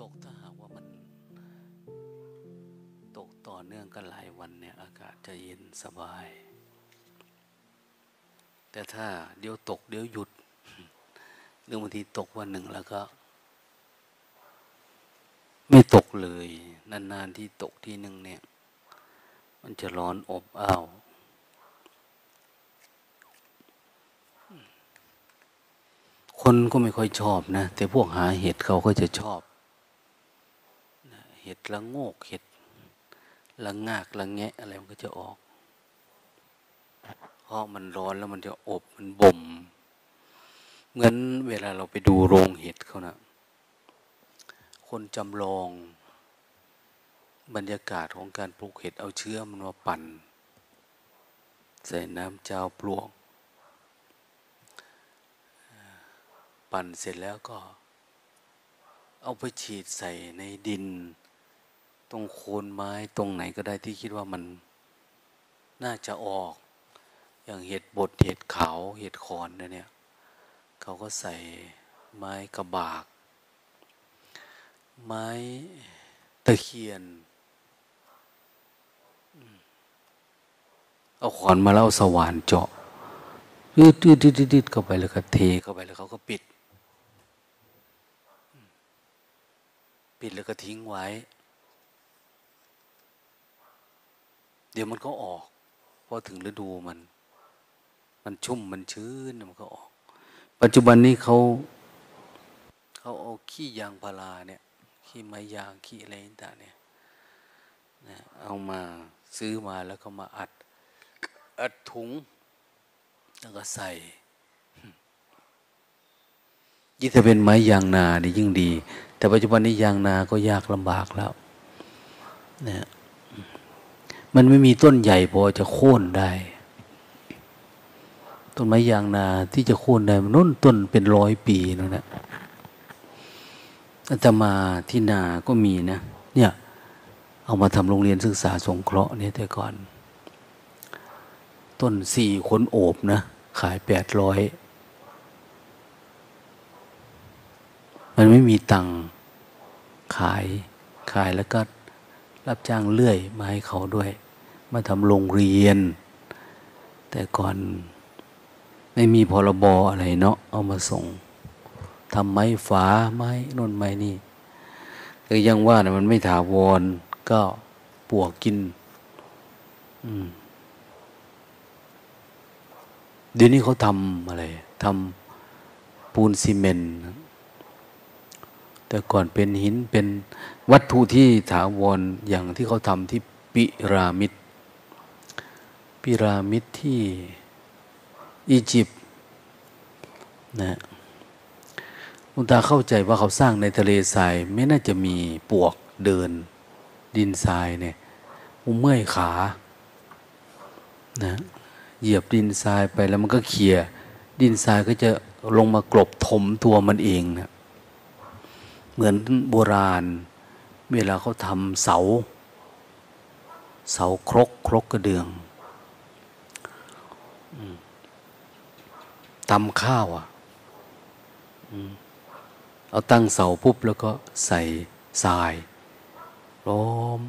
ตกถ้าหากว่ามันตกต่อเนื่องกันหลายวันเนี่ยอากาศจะเย็นสบาย แต่ถ้าเดี๋ยวตกเดี๋ยวหยุดหรือบางทีตกวันหนึ่งแล้วก็ ไม่ตกเลย นานๆที่ตกที่หนึ่งเนี่ย มันจะร้อนอบอ้าวคนก็ไม่ค่อยชอบนะ แต่พวกหาเห็ดเขาก็จะชอบ เห็ดละโงกเห็ดละงากละแงะอะไรมันก็จะออก เพราะมันร้อนแล้วมันจะอบมันบ่ม เหมือนเวลาเราไปดูโรงเห็ดเขานะคนจำลองบรรยากาศของการปลูกเห็ดเอาเชื้อมันมาปั่น ใส่น้ำเจ้าปลวก ปั่นเสร็จแล้วก็ เอาไปฉีดใส่ในดิน ตรงโคนไม้ตรงไหนก็ได้ที่คิดว่ามันน่าจะออก อย่างเห็ดบดเห็ดขาวเห็ดขอนเนี่ยเขาก็ใส่ไม้กระบาก ไม้ตะเคียน เอาขอนมาแล้วสว่านเจาะยืดยืดยืดยืดเข้าไปแล้วก็เทเข้าไปแล้วเขาก็ปิด ปิดแล้วก็ทิ้งไว้ เดี๋ยวมันก็ออกพอถึงฤดูมัน มันชุ่มมันชื้นมันก็ออก ปัจจุบันนี้เขาเขาเอาขี้ยางพาราเนี่ยขี้ไม้ยางขี้อะไรต่างเนี่ยนะเอามาซื้อมาแล้วก็มาอัด อัดถุง แล้วก็ใส่ยิ่งถ้าเป็นไม้ยางนาเนี่ยิ่งดี แต่ปัจจุบันนี้ยางนาก็ยากลำบากแล้วนะ มันไม่มีต้นใหญ่พอจะโค่นได้ ต้นไม้ยางนาที่จะโค่นได้มันน้นต้นเป็นร้อยปีนั่นแหละอาตมาที่นาก็มีนะ เนี่ย เอามาทำโรงเรียนศึกษาสงเคราะห์เนี่ยแต่ก่อน ต้นสี่คนโอบนะ ขายแปดร้อยมันไม่มีตังขายขายแล้วก็รับจ้างเลื่อยมาให้เขาด้วย มาทำโรงเรียน แต่ก่อนไม่มีพรบอะไรเนาะเอามาส่งทำไม้ฝาไม้นนไม้นี่ก็ยังว่านะมันไม่ถาวรก็ปวกกินเดี๋ยวนี้เขาทำอะไรทำปูนซีเมนต์แต่ก่อนเป็นหินเป็นวัตถุที่ถาวรอย่างที่เขาทำที่ปิรามิด ปิรามิดที่อียิปต์นะลุงตาเข้าใจว่าเขาสร้างในทะเลทราย ไม่น่าจะมีปวกเดิน ดินทรายเนี่ยมุเมื่อยขานะเหยียบดินทรายไปแล้วมันก็เขี่ยดินทรายก็จะลงมากลบถมตัวมันเองนะเหมือนโบราณ เวลาเขาทำเสา เสาครกครกกระเดือง ตำข้าวอะเอาตั้งเสาปุ๊บแล้วก็ใส่ทรายล้อม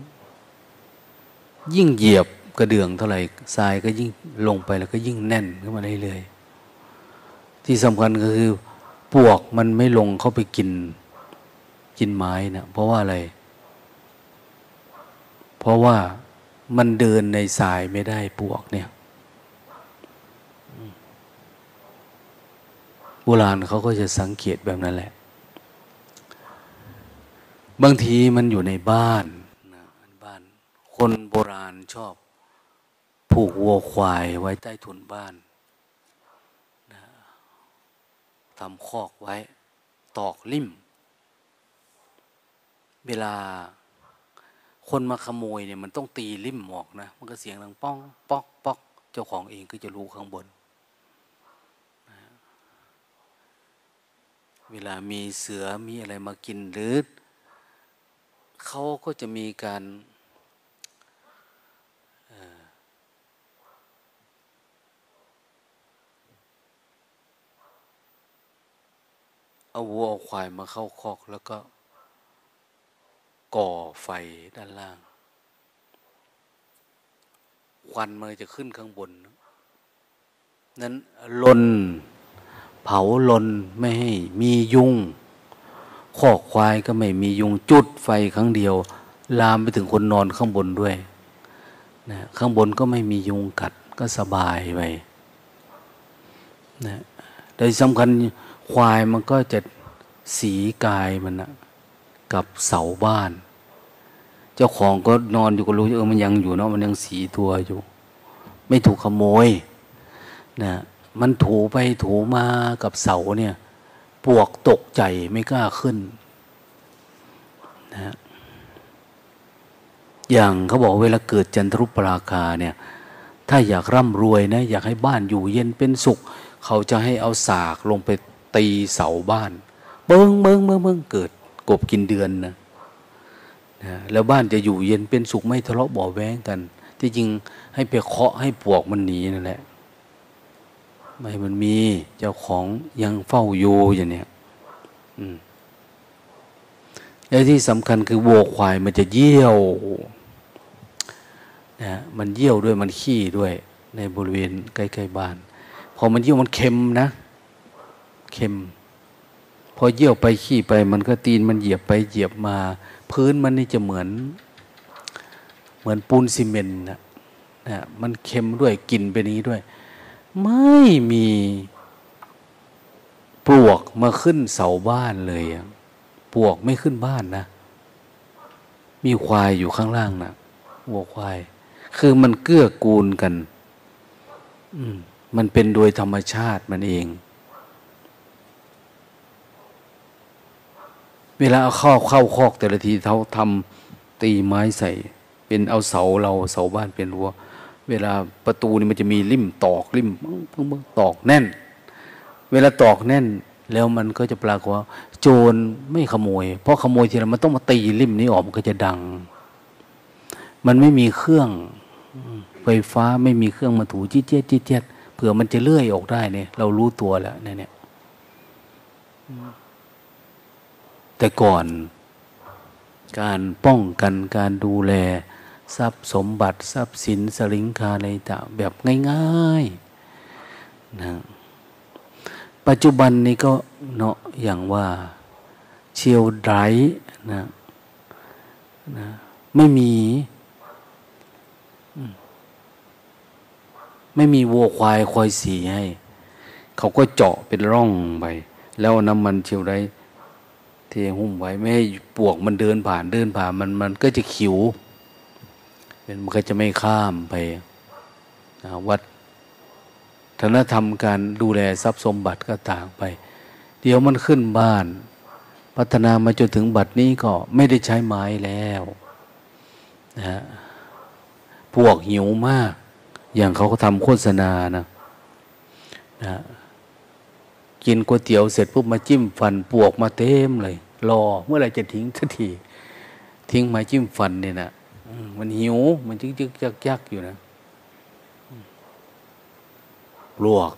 ยิ่งเหยียบกระเดื่องเท่าไหร่ทรายก็ยิ่งลงไปแล้วก็ยิ่งแน่นขึ้นมาเรื่อยๆที่สำคัญก็คือปวกมันไม่ลงเข้าไปกินกินไม้นะเพราะว่าอะไร เพราะว่ามันเดินในทรายไม่ได้ปวกเนี่ย โบราณเขาก็จะสังเกตแบบนั้นแหละ บางทีมันอยู่ในบ้านนะบ้าน คนโบราณชอบผูกวัวควายไว้ใต้ถุนบ้านนะทำคอกไว้ ตอกลิ่ม เวลาคนมาขโมยเนี่ยมันต้องตีลิ่มหมอกนะ มันก็เสียงดังป้อง ป๊อกป๊อกเจ้าของเองก็จะรู้ข้างบน เวลามีเสือมีอะไรมากินหรือเขาก็จะมีการเอาวัวเอาควายมาเข้าคอกแล้วก็ก่อไฟด้านล่างควันมันจะขึ้นข้างบน นั้นลน เผาลนไม่ให้มียุงขอกควายก็ไม่มียุงจุดไฟครั้งเดียว ลามไปถึงคนนอนข้างบนด้วยนะข้างบนก็ไม่มียุงกัดก็สบายไปนะโดยสำคัญควายมันก็จะสีกายมันนะกับเสาบ้าน เจ้าของก็นอนอยู่ก็รู้เออมันยังอยู่เนาะมันยังสีตัวอยู่ ไม่ถูกขโมยนะ มันถูไปถูมากับเสาเนี่ยปวกตกใจไม่กล้าขึ้นนะอย่างเขาบอกเวลาเกิดจันทรุปราคาเนี่ย ถ้าอยากร่ำรวยนะอยากให้บ้านอยู่เย็นเป็นสุข เขาจะให้เอาสากลงไปตีเสาบ้านเบิงเบิงเบิงเบิงเกิดกบกินเดือนนะนะแล้วบ้านจะอยู่เย็นเป็นสุขไม่ทะเลาะเบาแวงกัน ที่จริงให้ไปเคาะให้ปวกมันหนีนั่นแหละ ไม่มันมีเจ้าของยังเฝ้าอยู่อย่างเนี้ยอืมแล้วที่สำคัญคือวัวควายมันจะเยี่ยวนะมันเยี่ยวด้วยมันขี้ด้วย ในบริเวณใกล้ๆบ้าน พอมันเยี่ยวมันเค็มนะเค็ม พอเยี่ยวไปขี้ไป มันก็ตีนมันเหยียบไปเหยียบมา พื้นมันนี่จะเหมือน เหมือนปูนซีเมนต์นะนะมันเค็มด้วยกลิ่นเป็นนี้ด้วย ไม่มีปลวกมาขึ้นเสาบ้านเลยปลวกไม่ขึ้นบ้านนะ มีควายอยู่ข้างล่างนะวัวควาย คือมันเกื้อกูลกัน อืม มันเป็นโดยธรรมชาติมันเอง เวลาเอาเข้าเข้าคอกแต่ละทีเขาทำตีไม้ใส่ เป็นเอาเสาเราเสาบ้านเป็นรั้ว เวลาประตูนี่มันจะมีริมตอกริมมึงมึงตอกแน่น เวลาตอกแน่น แล้วมันก็จะปรากฏว่า โจรไม่ขโมย เพราะขโมยทีละมันต้องมาตีริมนี้ออกมันก็จะดัง มันไม่มีเครื่องไฟฟ้าไม่มีเครื่องมาถูจี้เจี๊ยจี้เจี๊ยเผื่อมันจะเลื่อยออกได้เนี่ยเรารู้ตัวแล้วเนี่ยแต่ก่อนการป้องกันการดูแล ทรัพย์สมบัติทรัพย์สินสลิงคาในตะแบบง่ายๆนะปัจจุบันนี้ก็เนาะอย่างว่าเชียวไดนะนะไม่มี ไม่มีวัวควายควายสีให้ เขาก็เจาะเป็นร่องไปแล้วน้ำมันเชียวไดทหุ้มไว้ ไม่ให้ปวกมันเดินผ่านเดินผ่านมันมันก็จะขิว มันก็จะไม่ข้ามไปวัดธนธรรมการดูแลทรัพย์สมบัติก็ต่างไป เดี๋ยวมันขึ้นบ้าน พัฒนามาจนถึงบัดนี้ก็ไม่ได้ใช้ไม้แล้วนะพวกหิวมาก อย่างเขาก็ทำโฆษณานะนะกินก๋วยเตี๋ยวเสร็จปุ๊บมาจิ้มฟันปวกมาเต็มเลย รอเมื่อไรจะทิ้งสักที ทิ้งไม้จิ้มฟันเนี่ยนะ มันหิว มันจึกจึกยักยักอยู่นะปลวก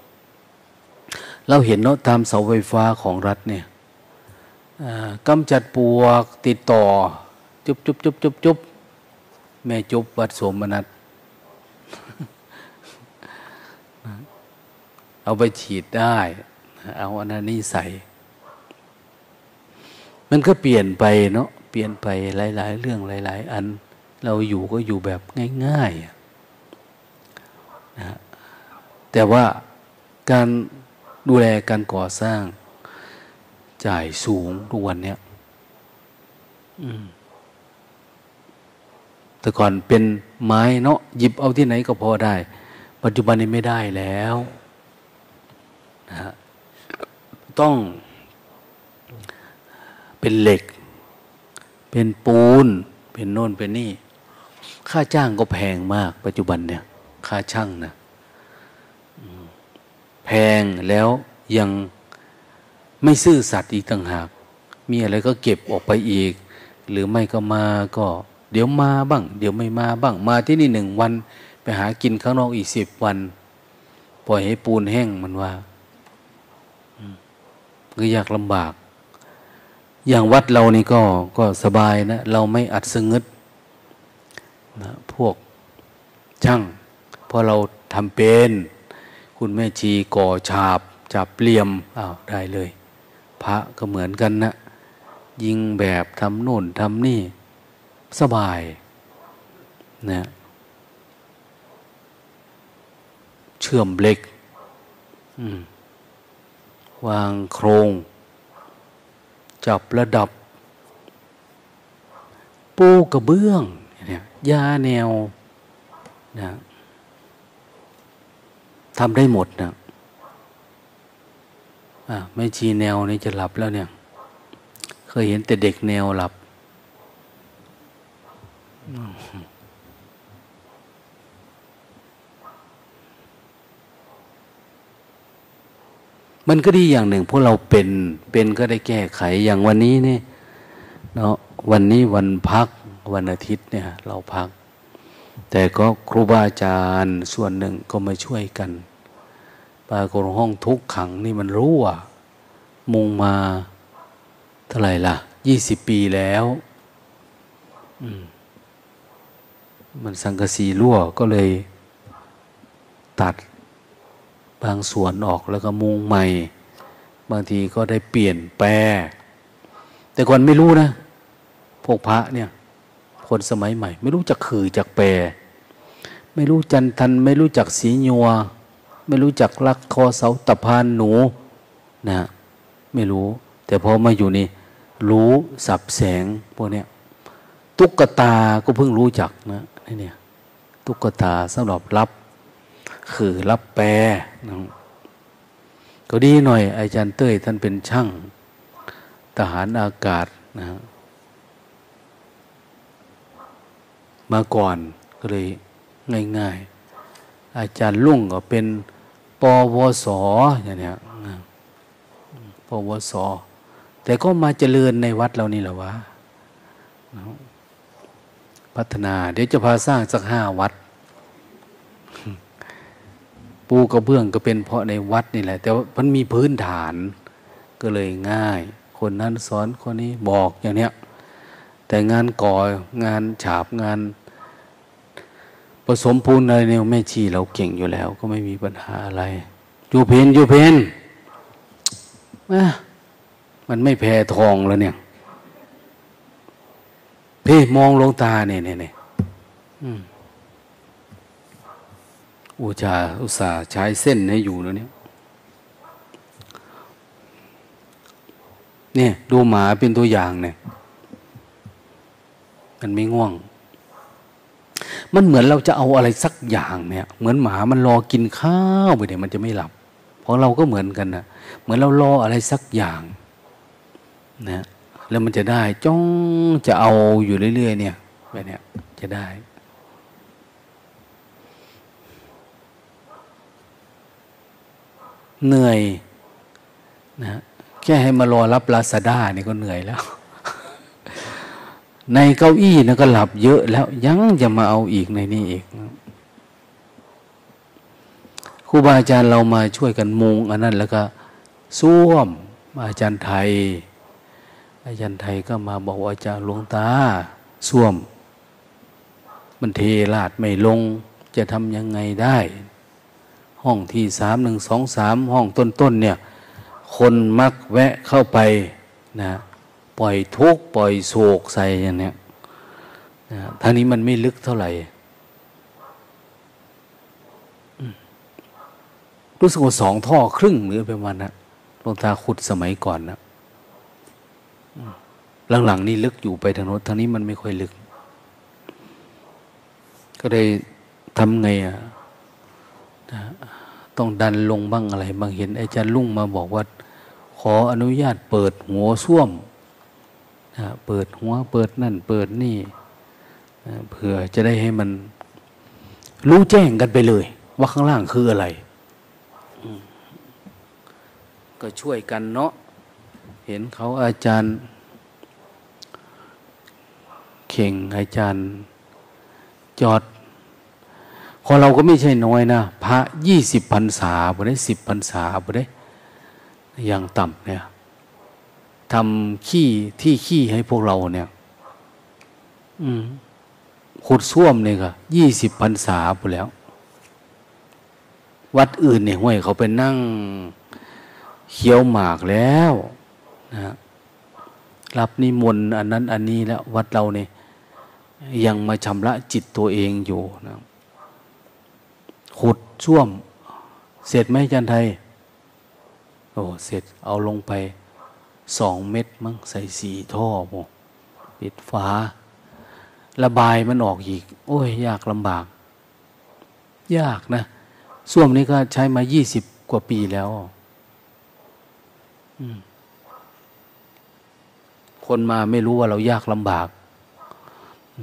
เราเห็นเนาะตามเสาไฟฟ้าของรัฐเนี่ยกำจัดปวกติดต่อ จุบจุบจุบจุบจุบแม่จุบวัดสมนัตเอาไปฉีดได้ เอาอันนั้นนี่ใส่ มันก็เปลี่ยนไปเนาะ เปลี่ยนไปหลาย ๆ เรื่องหลาย ๆ อัน เราอยู่ก็อยู่แบบง่ายๆนะแต่ว่าการดูแลการก่อสร้างจ่ายสูงทุกวันเนี้ยแต่ก่อนเป็นไม้เนาะหยิบเอาที่ไหนก็พอได้ ปัจจุบันนี้ไม่ได้แล้วนะต้องเป็นเหล็ก เป็นปูน เป็นโน่นเป็นนี่ ค่าจ้างก็แพงมาก ปัจจุบันเนี่ย ค่าช่างนะแพงแล้วยังไม่ซื่อสัตย์อีกต่างหาก มีอะไรก็เก็บออกไปอีก หรือไม่ก็มาก็ เดี๋ยวมาบ้าง เดี๋ยวไม่มาบ้าง มาที่นี่หนึ่งวัน ไปหากินข้างนอกอีกสิบวัน ปล่อยให้ปูนแห้งมันว่าก็ยากลำบาก อย่างวัดเรานี่ก็ก็สบายนะ เราไม่อัดสงึด นะพวกช่างพราะเราทำเป็น คุณแม่ชีก่อฉาบจับเลี่ยมอ้าวได้เลย พระก็เหมือนกันนะยิงแบบทำโน่นทำนี่ สบายนะเชื่อมเหล็กวางโครง จับระดับ ปูกระเบื้อง ยาแนวนะทำได้หมดนะอะไม่ชีแนวนี่จะหลับแล้วเนี่ย เคยเห็นแต่เด็กแนวหลับ มันก็ดีอย่างหนึ่งพวกเราเป็นเป็นก็ได้แก้ไขอย่างวันนี้นี่เนาะวันนี้วันพัก วันอาทิตย์เนี่ยเราพัก แต่ก็ครูบาอาจารย์ส่วนหนึ่งก็มาช่วยกันปากฏห้องทุกขังนี่มันรู้ว่ามุงมาเท่าไหร่ล่ะยี่สิบปีแล้วมันสังกสีรั่วก็เลยตัดบางส่วนออกแล้วก็มุงใหม่ บางทีก็ได้เปลี่ยนแปลแต่ก่อนไม่รู้นะ พวกพระเนี่ย คนสมัยใหม่ ไม่รู้จักคือจักแปลไม่รู้จันทัน ไม่รู้จักสีญัว ไม่รู้จักลักคอเสาตะพานหนูนะไม่รู้ แต่พอมาอยู่นี่รู้สับแสงพวกเนี้ยตุ๊กตาก็เพิ่งรู้จักนะนี่เนี่ยตุ๊กตาสำหรับรับ คือรับแปรนะก็ดีหน่อย อาจารย์เต้ยท่านเป็นช่าง ทหารอากาศนะ มาก่อนก็เลยง่ายๆ อาจารย์ลุ่งก็เป็นปวสอย่างนี้ปวส แต่ก็มาเจริญในวัดเรานี่แหละวะพัฒนา เดี๋ยวจะพาสร้างสักห้าวัด ปูกระเบื้องก็เป็นเพราะในวัดนี่แหละ แต่ว่ามันมีพื้นฐานก็เลยง่าย คนนั้นสอนคนนี้บอกอย่างเนี้ย แต่งานก่องานฉาบงานผสมปูนอะไรเนี่ยแม่ชีเราเก่งอยู่แล้ว ก็ไม่มีปัญหาอะไรอยู่เพนอยู่เพนมันไม่แพ้ทองแล้วเนี่ย เพ่มองลงตาเนี่ยเนี่ยเนี่ยอุจาอุสาใช้เส้นให้อยู่แล้วเนี่ย เนี่ย ดูหมาเป็นตัวอย่างเนี่ย มันไม่ง่วง มันเหมือนเราจะเอาอะไรสักอย่างเนี่ย เหมือนหมามันรอกินข้าวไปเนี่ยมันจะไม่หลับเพราะเราก็เหมือนกันนะเหมือนเรารออะไรสักอย่างนะแล้วมันจะได้จ้องจะเอาอยู่เรื่อย ๆ เนี่ยแบบเนี้ยจะได้ เหนื่อยนะแค่ให้มารอรับลาซาด้านี่ก็เหนื่อยแล้ว ในเก้าอี้นะก็หลับเยอะแล้วยังจะมาเอาอีกในนี้อีกครูบาอาจารย์เรามาช่วยกันมุงอันนั้นแล้วก็ส้วมอาจารย์ไทย อาจารย์ไทยก็มาบอกว่าอาจารย์หลวงตาส้วม มันเทลาดไม่ลง จะทำยังไงได้ ห้องที่สามหนึ่งสองสามห้องต้นๆเนี่ย คนมักแวะเข้าไปนะ ปล่อยทุกปล่อยโศกใส่อย่างเนี้ยนะทางนี้มันไม่ลึกเท่าไหร่รู้สึกว่าสองท่อครึ่งหรือประมาณนะหลวงตาขุดสมัยก่อนนะหลังๆนี่ลึกอยู่ไปทางโน้นทางนี้มันไม่ค่อยลึก ก็ได้ทำไงอะต้องดันลงบ้างอะไร บางเห็นอาจารย์ลุงมาบอกว่า ขออนุญาตเปิดหัวส้วม เปิดหัวเปิดนั่น เปิดนี่เพื่อจะได้ให้มัน รู้แจ้งกันไปเลย ว่าข้างล่างคืออะไร ก็ช่วยกันเนาะเห็นเขาอาจารย์ เข่งอาจารย์ จอดขอเราก็ไม่ใช่น้อยนะ พระยี่สิบพรรษาบุได้สิบพรรษาบุได้อย่างต่ำเนี่ย ทำขี้ที่ขี้ให้พวกเราเนี่ยขุดส้วมเนี่ยก็ยี่สิบพรรษาไปแล้ว วัดอื่นเนี่ยห้วยเขาไปนั่งเคี้ยวหมากแล้วนะรับนิมนต์อันนั้นอันนี้แล้ว วัดเราเนี่ยยังมาชำระจิตตัวเองอยู่นะขุดช่วม เสร็จไหมจันไทย โอ้ เสร็จเอาลงไป สองเม็ดมั้งใส่สีท่อโมปิดฝาระบายมันออกอีก โอ้ย ยากลำบาก ยากนะส้วมนี้ก็ใช้มายี่สิบกว่าปีแล้วคนมาไม่รู้ว่าเรายากลำบาก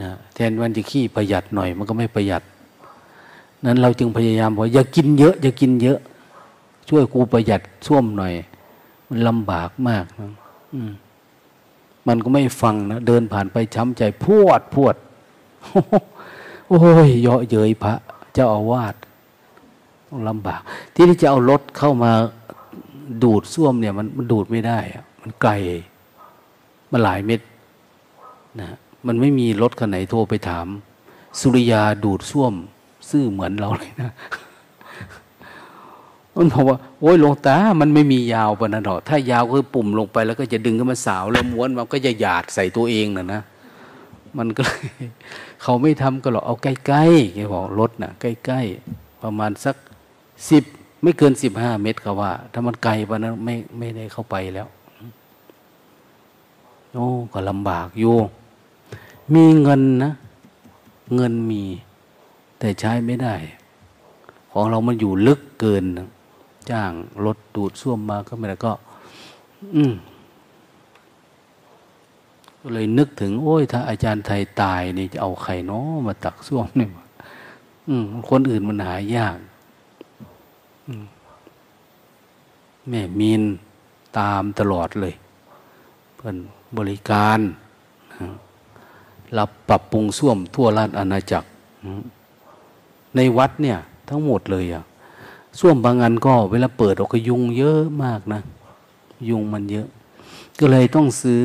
นะแทนวันจะขี้ประหยัดหน่อย มันก็ไม่ประหยัด นั้นเราจึงพยายามบอกอย่ากินเยอะ อย่ากินเยอะ ช่วยกูประหยัดส้วมหน่อย มันลำบากมากนะมันก็ไม่ฟังนะเดินผ่านไปช้ำใจพวดพวด โอ้ยเยาะเย้ยพระเจ้าอาวาสลำบาก ที่ที่จะเอารถเข้ามาดูดส้วมเนี่ย มันมันดูดไม่ได้อะมันไกล มันหลายเม็ดนะมันไม่มีรถคันไหนโทรไปถาม สุริยาดูดส้วม ซื่อเหมือนเราเลยนะ มันบอกว่าโอ้ยลงตา มันไม่มียาวปนันหรอกถ้ายาวคือปุ่มลงไปแล้วก็จะดึงขึ้นมาสาวแล้วม้วนมันก็จะหยาดใส่ตัวเองน่ะนะมันก็เลยเขาไม่ทำก็หรอกเอาใกล้ๆแกบอกรถนะ่ะ ใกล้ๆประมาณสักสิบไม่เกินสิบห้าเมตรเขาว่า ถ้ามันไกลปนั้นไม่ไม่ได้เข้าไปแล้วโอ้ก็ลำบากอยู่มีเงินนะ เงินมี แต่ใช้ไม่ได้ ของเรามันอยู่ลึกเกิน จ้างรถดูดซ่วมมาก็ไม่ได้ก็ อืมก็เลยนึกถึง โอ้ย ถ้าอาจารย์ไทยตายนี่จะเอาใครเนาะมาตักซ่วมเนี่อืมคนอื่นมันหายากแม่มีนตามตลอดเลย เพื่อนบริการรับปรับปรุงส้วมทั่วราชอาณาจักร ในวัดเนี่ย ทั้งหมดเลยอะ ส้วมบางอันก็เวลาเปิดออกก็ยุงเยอะมากนะ ยุงมันเยอะ ก็เลยต้องซื้อ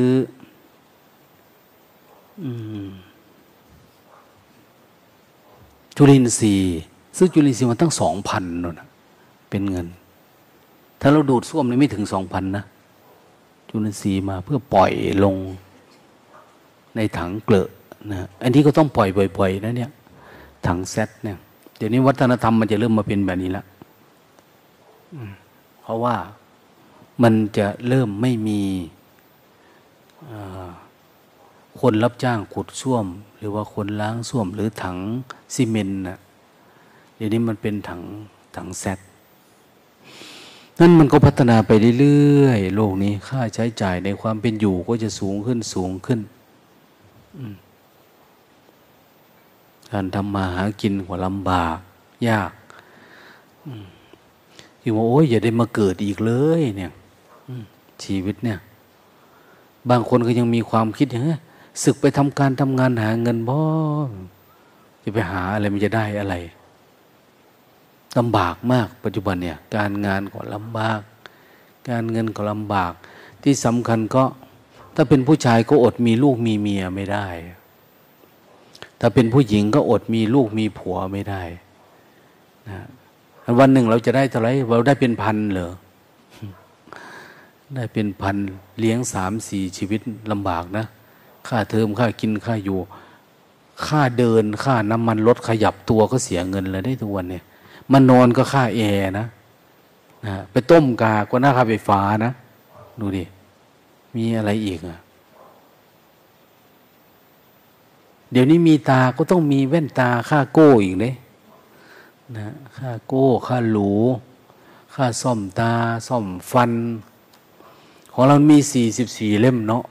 จุลินทรีย์ซื้อจุลินทรีย์มันตั้งสองพันนนเป็นเงิน ถ้าเราดูดส้วมนี่ไม่ถึงสองพันนะจุลินทรีย์มาเพื่อปล่อยลงในถังเกลือนะอันนี้ก็ต้องปล่อยบ่อยๆนะเนี่ย ถังเซตเนี่ยเดี๋ยวนี้วัฒนธรรมมันจะเริ่มมาเป็นแบบนี้แล้ว เพราะว่ามันจะเริ่มไม่มีคนรับจ้างขุดส้วม หรือว่าคนล้างส้วม หรือถังซีเมนต์นะเดี๋ยวนี้มันเป็นถังถังแซดนั่นมันก็พัฒนาไปเรื่อยๆโลกนี้ค่าใช้จ่ายในความเป็นอยู่ก็จะสูงขึ้นสูงขึ้นการทำมาหากินก็ลำบาก ยาก อ ยู่ว่าโอ้ยอย่าได้มาเกิดอีกเลยเนี่ยชีวิตเนี่ย บางคนก็ยังมีความคิดอย่างนี้ศึกไปทำการทำงานหาเงินบ่จะไปหาอะไรมันจะได้อะไรลำบากมากปัจจุบันเนี่ย การงานก็ลำบาก การเงินก็ลำบาก ที่สำคัญก็ ถ้าเป็นผู้ชายก็อดมีลูกมีเมียไม่ได้ ถ้าเป็นผู้หญิงก็อดมีลูกมีผัวไม่ได้นะ วันหนึ่งเราจะได้เท่าไรเราได้เป็นพันเหรอได้เป็นพันเลี้ยงสามสี่ชีวิตลำบากนะ ค่าเทอมค่ากินค่าอยู่ ค่าเดินค่าน้ำมันรถขยับตัวก็เสียเงินเลยได้ทุกวันเนี่ยมันนอนก็ค่าแอร์นะนะไปต้มกาก็น่าค่าไฟฟ้านะ ดูดิ มีอะไรอีกอะเดี๋ยวนี้มีตาก็ต้องมีแว่นตาค่าโก้อีกเลยนะ ค่าโก้ ค่าหลูค่าซ่อมตาซ่อมฟัน ของเรามีสี่สิบสี่เล่มเนาะ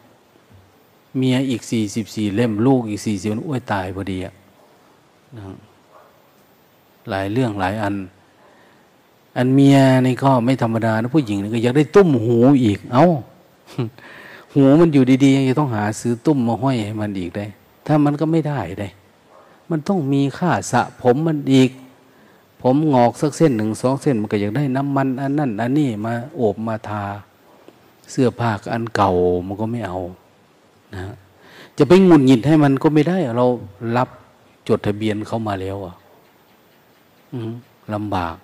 เมียอีกสี่สิบสี่เล่ม ลูกอีกสี่สิบอ้วยตายพอดีอะนะหลายเรื่องหลายอัน อันเมียนี่ก็ไม่ธรรมดานะผู้หญิงนี่ก็อยากได้ตุ้มหูอีก เอา้า หูมันอยู่ดีๆยังจะต้องหาซื้อตุ้มมาห้อยให้มันอีกได้ ถ้ามันก็ไม่ได้ได้ มันต้องมีค่าสะผมมันอีก ผมงอกสักเส้นหนึ่งสองเส้น มันก็อยากได้น้ำมัน อันนั่นอันนี้มาโอบมาทา เสื้อผ้าอันเก่ามันก็ไม่เอา นะจะไปงุนหงิดให้มันก็ไม่ได้ เรารับจดทะเบียนเขามาแล้วอะลำบาก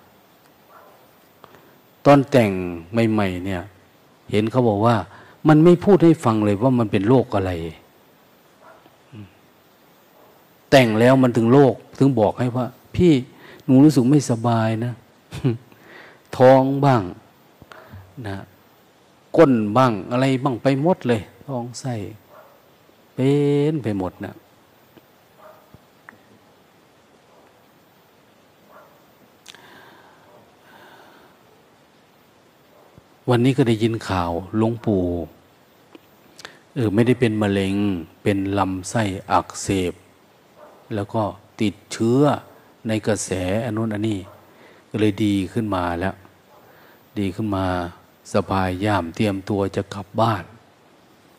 ตอนแต่งใหม่ๆเนี่ย เห็นเขาบอกว่า มันไม่พูดให้ฟังเลยว่ามันเป็นโรคอะไร แต่งแล้วมันถึงโรคถึงบอกให้ว่า พี่ หนูรู้สึกไม่สบายนะ ท้องบ้างนะก้นบ้างอะไรบ้างไปหมดเลยท้องไส้เป็นไปหมดนะวันนี้ก็ได้ยินข่าวหลวงปู่เออไม่ได้เป็นมะเร็งเป็นลำไส้อักเสบ แล้วก็ติดเชื้อ ในกระแสอันนู้นอันนี้ก็เลยดีขึ้นมาแล้ว ดีขึ้นมาสบายย่ามเตรียมตัวจะกลับบ้าน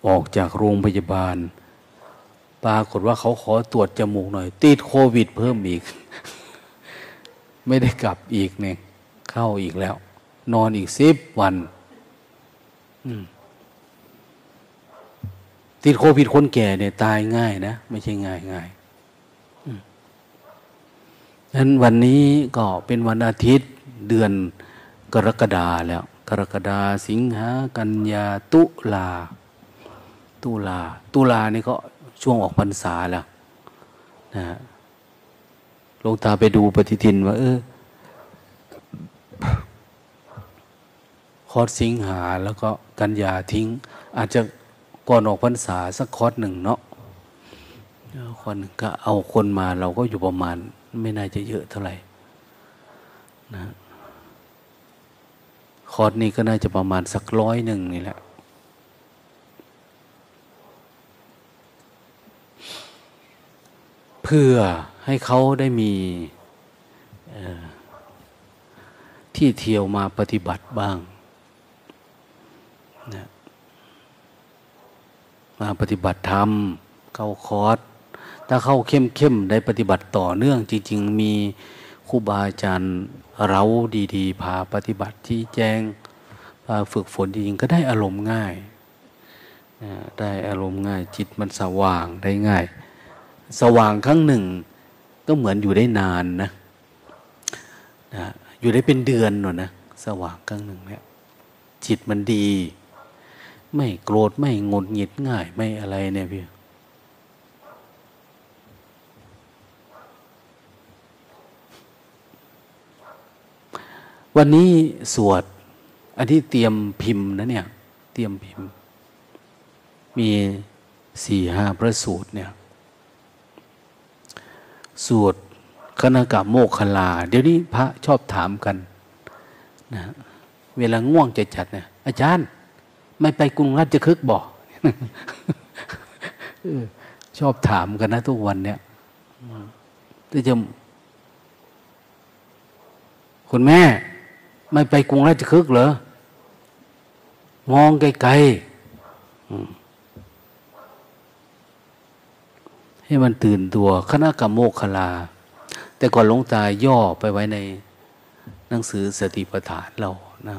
ออกจากโรงพยาบาล ปรากฏว่าเขาขอตรวจจมูกหน่อย ติดโควิดเพิ่มอีก ไม่ได้กลับอีกเนี่ยเข้าอีกแล้ว นอนอีกสิบวันติดโควิดคนแก่เนี่ยตายง่ายนะ ไม่ใช่ง่ายง่าย นั้นวันนี้ก็เป็นวันอาทิตย์เดือนกรกฎาแล้ว กรกฎาสิงหากันยาตุลา ตุลา ตุลานี่ก็ช่วงออกพรรษาแล้วนะลงตาไปดูปฏิทินว่า เออคอร์สสิงหาแล้วก็กันยาทิ้ง อาจจะก่อนออกพรรษาสักคอร์สหนึ่งเนาะคนก็เอาคนมาเราก็อยู่ประมาณ ไม่น่าจะเยอะเท่าไหร่นะคอร์สนี้ก็น่าจะประมาณสักร้อยหนึ่งนี่แหละเพื่อให้เขาได้มีที่เที่ยวมาปฏิบัติบ้างนะมาปฏิบัติธรรม เข้าคอร์ส ถ้าเข้าเข้มเข้มได้ปฏิบัติต่อเนื่องจริง ๆ มีครูบาอาจารย์เราดีๆ พาปฏิบัติที่แจ้งพาฝึกฝนจริงๆก็ได้อารมณ์ง่าย ได้อารมณ์ง่ายจิตมันสว่างได้ง่าย สว่างครั้งหนึ่ง ก็เหมือนอยู่ได้นานนะนะอยู่ได้เป็นเดือนหน่อยนะสว่างครั้งหนึ่งเนี่ยจิตมันดี ไม่โกรธไม่งดหงิดง่ายไม่อะไรเนี่ยพี่ วันนี้สวด อันที่เตรียมพิมพ์นะเนี่ย เตรียมพิมพ์ มีสี่ห้าพระสูตรเนี่ยสวดคณกรรมโมคคลา เดี๋ยวนี้พระชอบถามกันนะเวลาง่วงจะจัดเนี่ย อาจารย์ ไม่ไปกรุงราชคฤห์บอชอบถามกันนะทุกวันเนี่ยที่จะคุณแม่ ไม่ไปกรุงราชคฤห์เหรอ มองไกลๆให้มันตื่นตัวคณะกรรมโมคลา แต่ก่อนลงตาย่อไปไว้ในหนังสือสติปัฏฐานเรานะ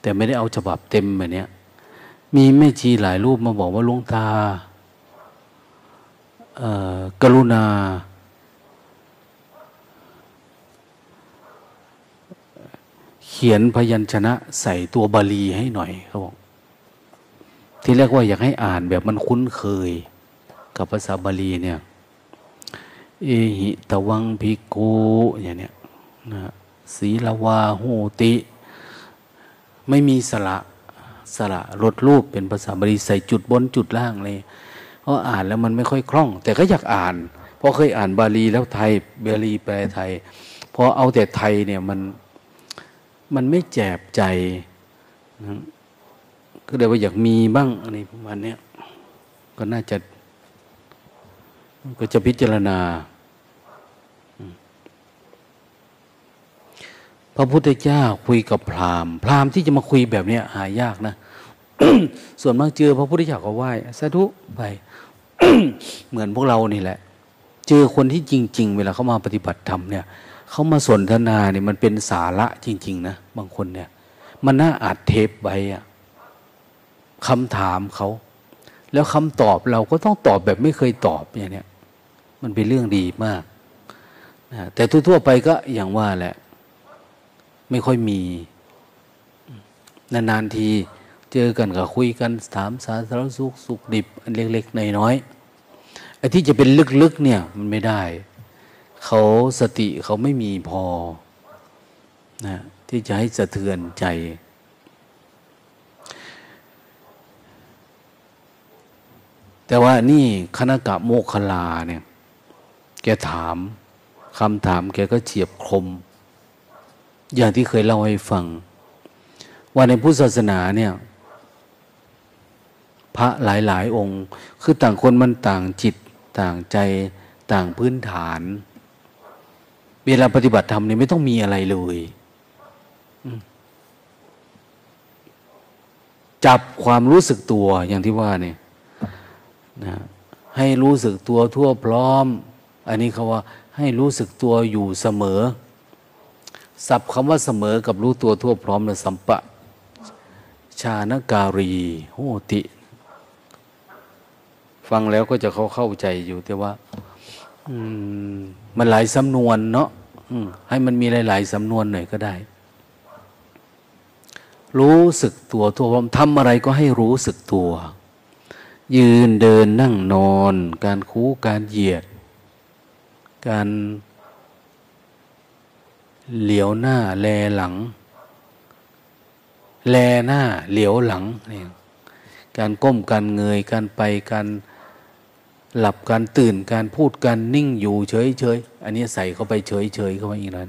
แต่ไม่ได้เอาฉบับเต็มแบบนี้มีแม่ชีหลายรูปมาบอกว่าลงตา กรุณา ขียนพยัญชนะใส่ตัวบาลีให้หน่อยเขาบอกที่แรกว่าอยากให้อ่านแบบมันคุ้นเคย กับภาษาบาลีเนี่ยเอหิตวังพิโกอย่างเนี้ยนะศีลวาหูติ ไม่มีสระสระลดรูปเป็นภาษาบาลีใส่จุดบนจุดล่างเลยเพราะอ่านแล้วมันไม่ค่อยคล่อง แต่ก็อยากอ่าน เพราะเคยอ่านบาลีแล้วไทยบาลีแปลไทยพอเอาแต่ไทยเนี่ยมัน มันไม่แจบใจนะก็เลยว่าอยากมีบ้างอะไรประมาณนี้ก็น่าจะก็จะพิจารณา พระพุทธเจ้าคุยกับพราหมณ์ พราหมณ์ที่จะมาคุยแบบนี้หายากนะ ส่วนมากเจอพระพุทธเจ้าก็ไหว้สาธุไป เหมือนพวกเรานี่แหละ เจอคนที่จริง ๆ เวลาเขามาปฏิบัติธรรมเนี่ย เขามาสนทนาเนี่ยมันเป็นสาระจริง ๆ นะบางคนเนี่ย มันน่าอาจเทปไว้อะคำถามเขา แล้วคำตอบเราก็ต้องตอบแบบไม่เคยตอบอย่างเนี้ยมันเป็นเรื่องดีมากนะแต่ทั่วๆไปก็อย่างว่าแหละ ไม่ค่อยมี นานๆทีเจอกันก็คุยกันถามสาธารณสุขสุขดิบอันเล็กๆน้อยๆไอ้ที่จะเป็นลึกๆเนี่ย มันไม่ได้ เขาสติเขาไม่มีพอนะที่จะให้สะเทือนใจ แต่ว่านี่คณะกะโมคลาเนี่ย แกถามคำถามแกก็เฉียบคม อย่างที่เคยเล่าให้ฟัง ว่าในพุทธศาสนาเนี่ย พระหลาย ๆ องค์ คือต่างคนมันต่างจิตต่างใจต่างพื้นฐาน เวลาปฏิบัติธรรมเนี่ยไม่ต้องมีอะไรเลยจับความรู้สึกตัวอย่างที่ว่าเนี่ยนะให้รู้สึกตัวทั่วพร้อม อันนี้เขาว่า ให้รู้สึกตัวอยู่เสมอสับคำว่าเสมอกับรู้ตัวทั่วพร้อมนะสัมปะ ชานการีโหติ ฟังแล้วก็จะเขาเข้าใจอยู่แต่ว่า มันหลายสำนวนเนาะให้มันมีหลาย ๆสำนวนหน่อยก็ได้ รู้สึกตัวทั่วพร้อมทำอะไรก็ให้รู้สึกตัว ยืนเดินนั่งนอน การคูการเหยียด การเหลียวหน้า แลหลัง แลหน้า เหลียวหลังนี่การก้มการเงยการไปการ หลับการตื่นการพูดการนิ่งอยู่เฉยเฉยอันนี้ใส่เข้าไปเฉยเฉยเข้าไปอีกแล้ว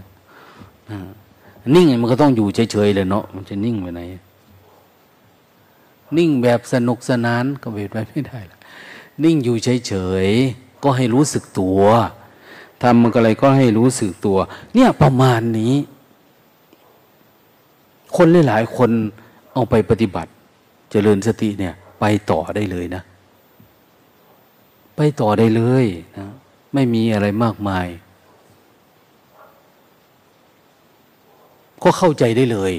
นิ่งมันก็ต้องอยู่เฉยเฉยเลยเนาะมันจะนิ่งไปไหนนิ่งแบบสนุกสนานก็เวทไปไม่ได้ละนิ่งอยู่เฉยเฉยก็ให้รู้สึกตัวทำมันอะไรก็ให้รู้สึกตัว เนี่ยประมาณนี้ คนหลายๆคนเอาไปปฏิบัติเจริญสติเนี่ย ไปต่อได้เลยนะ ไปต่อได้เลยนะไม่มีอะไรมากมาย ก็เข้าใจได้เลย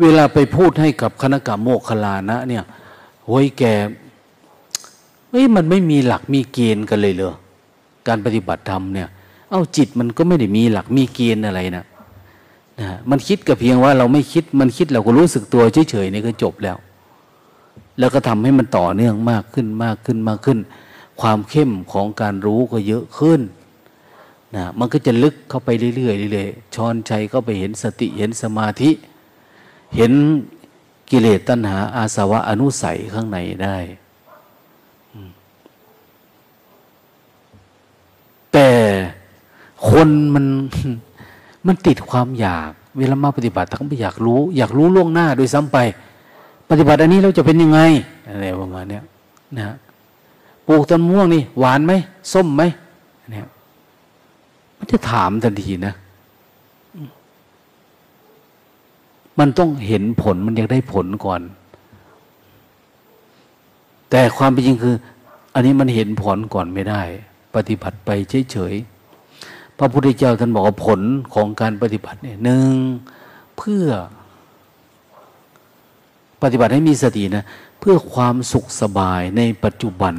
เวลาไปพูดให้กับคณะกรรมโมคลานะ เนี่ยโว้ยแกเฮ้ยมันไม่มีหลักมีเกณฑ์กันเลยเลยการปฏิบัติธรรมเนี่ย เอาจิตมันก็ไม่ได้มีหลักมีเกณฑ์อะไรนะนะมันคิดกับเพียงว่าเราไม่คิดมันคิดเราก็รู้สึกตัวเฉยๆนี่ก็จบแล้ว แล้วก็ทำให้มันต่อเนื่องมากขึ้นมากขึ้นมากขึ้น ความเข้มของการรู้ก็เยอะขึ้นนะมันก็จะลึกเข้าไปเรื่อยๆเรื่อยๆชอนชัยก็ไปเห็นสติเห็นสมาธิ เห็นกิเลสตัณหาอาสวะอนุสัยข้างในได้แต่คนมันมันติดความอยาก เวลามาปฏิบัติต้งไปอยากรู้ อยากรู้ล่วงหน้าโดยซ้ำไป ปฏิบัติอันนี้เราจะเป็นยังไงอะไรประมาณนี้นะ ปลูกต้นม่วงนี่หวานไหมส้มไหมเนี่ยมันจะถามทันทีนะ มันต้องเห็นผลมันอยากได้ผลก่อน แต่ความเป็นจริงคือ อันนี้มันเห็นผลก่อนไม่ได้ ปฏิบัติไปเฉยๆพระพุทธเจ้าท่านบอกว่าผลของการปฏิบัติเนี่ยหนึ่งเพื่อ ปฏิบัติให้มีสตินะเพื่อความสุขสบายในปัจจุบัน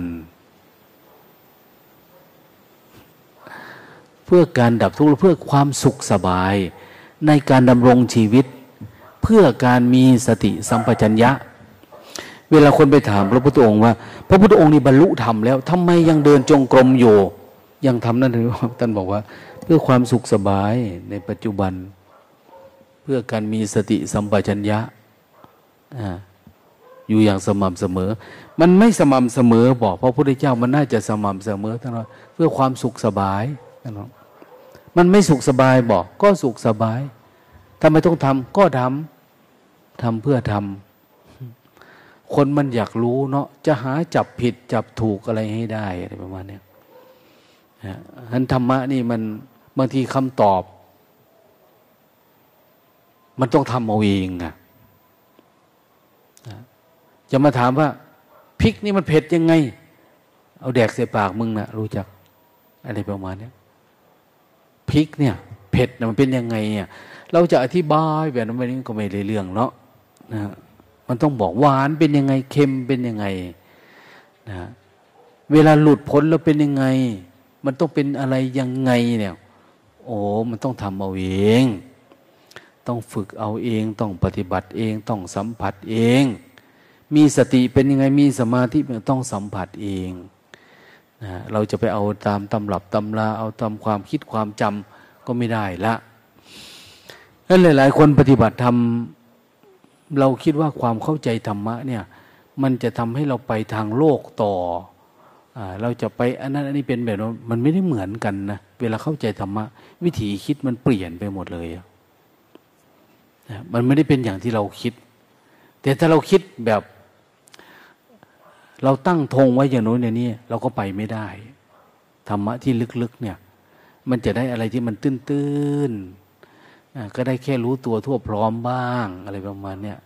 เพื่อการดับทุกข์เพื่อความสุขสบาย ในการดำรงชีวิต เพื่อการมีสติสัมปชัญญะ เวลาคนไปถามพระพุทธองค์ว่า พระพุทธองค์นี่บรรลุธรรมแล้วทำไมยังเดินจงกรมอยู่ ยังทำนั่นหรือท่านบอกว่า เพื่อความสุขสบายในปัจจุบัน เพื่อการมีสติสัมปชัญญะอยู่อย่างสม่ำเสมอ มันไม่สม่ำเสมอบอกพระพุทธเจ้ามันน่าจะสม่ำเสมอทั้งนั้นเพื่อความสุขสบาย นะมันไม่สุขสบายบอก ก็สุขสบายทำไมต้องทำก็ทำทำเพื่อทำคนมันอยากรู้เนาะจะหาจับผิดจับถูกอะไรให้ได้อะไรประมาณนี้นะฉะนั้นธรรมะนี่มันบางทีคำตอบ มันต้องทำเอาเองอะจะมาถามว่าพริกนี่มันเผ็ดยังไง เอาแดกใส่ปากมึงนะรู้จัก อะไรประมาณนี้ พริกเนี่ยเผ็ดมันเป็นยังไงเนี่ย เราจะอธิบายแบบนั้นไปนี้ก็ไม่ได้เรื่องเนาะนะมันต้องบอกหวานเป็นยังไงเค็มเป็นยังไงนะเวลาหลุดพ้นแล้วเป็นยังไง มันต้องเป็นอะไรยังไงเนี่ย โอ้มันต้องทำเอาเอง ต้องฝึกเอาเอง ต้องปฏิบัติเอง ต้องสัมผัสเอง มีสติเป็นยังไงมีสมาธิต้องสัมผัสเอง นะเราจะไปเอาตามตำรับตำราเอาตามความคิดความจำก็ไม่ได้ละนั้นหลาย ๆ คนปฏิบัติธรรมเราคิดว่าความเข้าใจธรรมะเนี่ยมันจะทำให้เราไปทางโลกต่ออเราจะไปอันนั้นอันนี้เป็นแบบนั้นมันไม่ได้เหมือนกันนะเวลาเข้าใจธรรมะวิถีคิดมันเปลี่ยนไปหมดเลยมันไม่ได้เป็นอย่างที่เราคิด แต่ถ้าเราคิดแบบ เราตั้งธงไว้อย่างโน้นอย่างนี้เราก็ไปไม่ได้ธรรมะที่ลึกๆเนี่ย มันจะได้อะไรที่มันตื้นๆก็ได้แค่รู้ตัวทั่วพร้อมบ้าง อะไรประมาณเนี้ย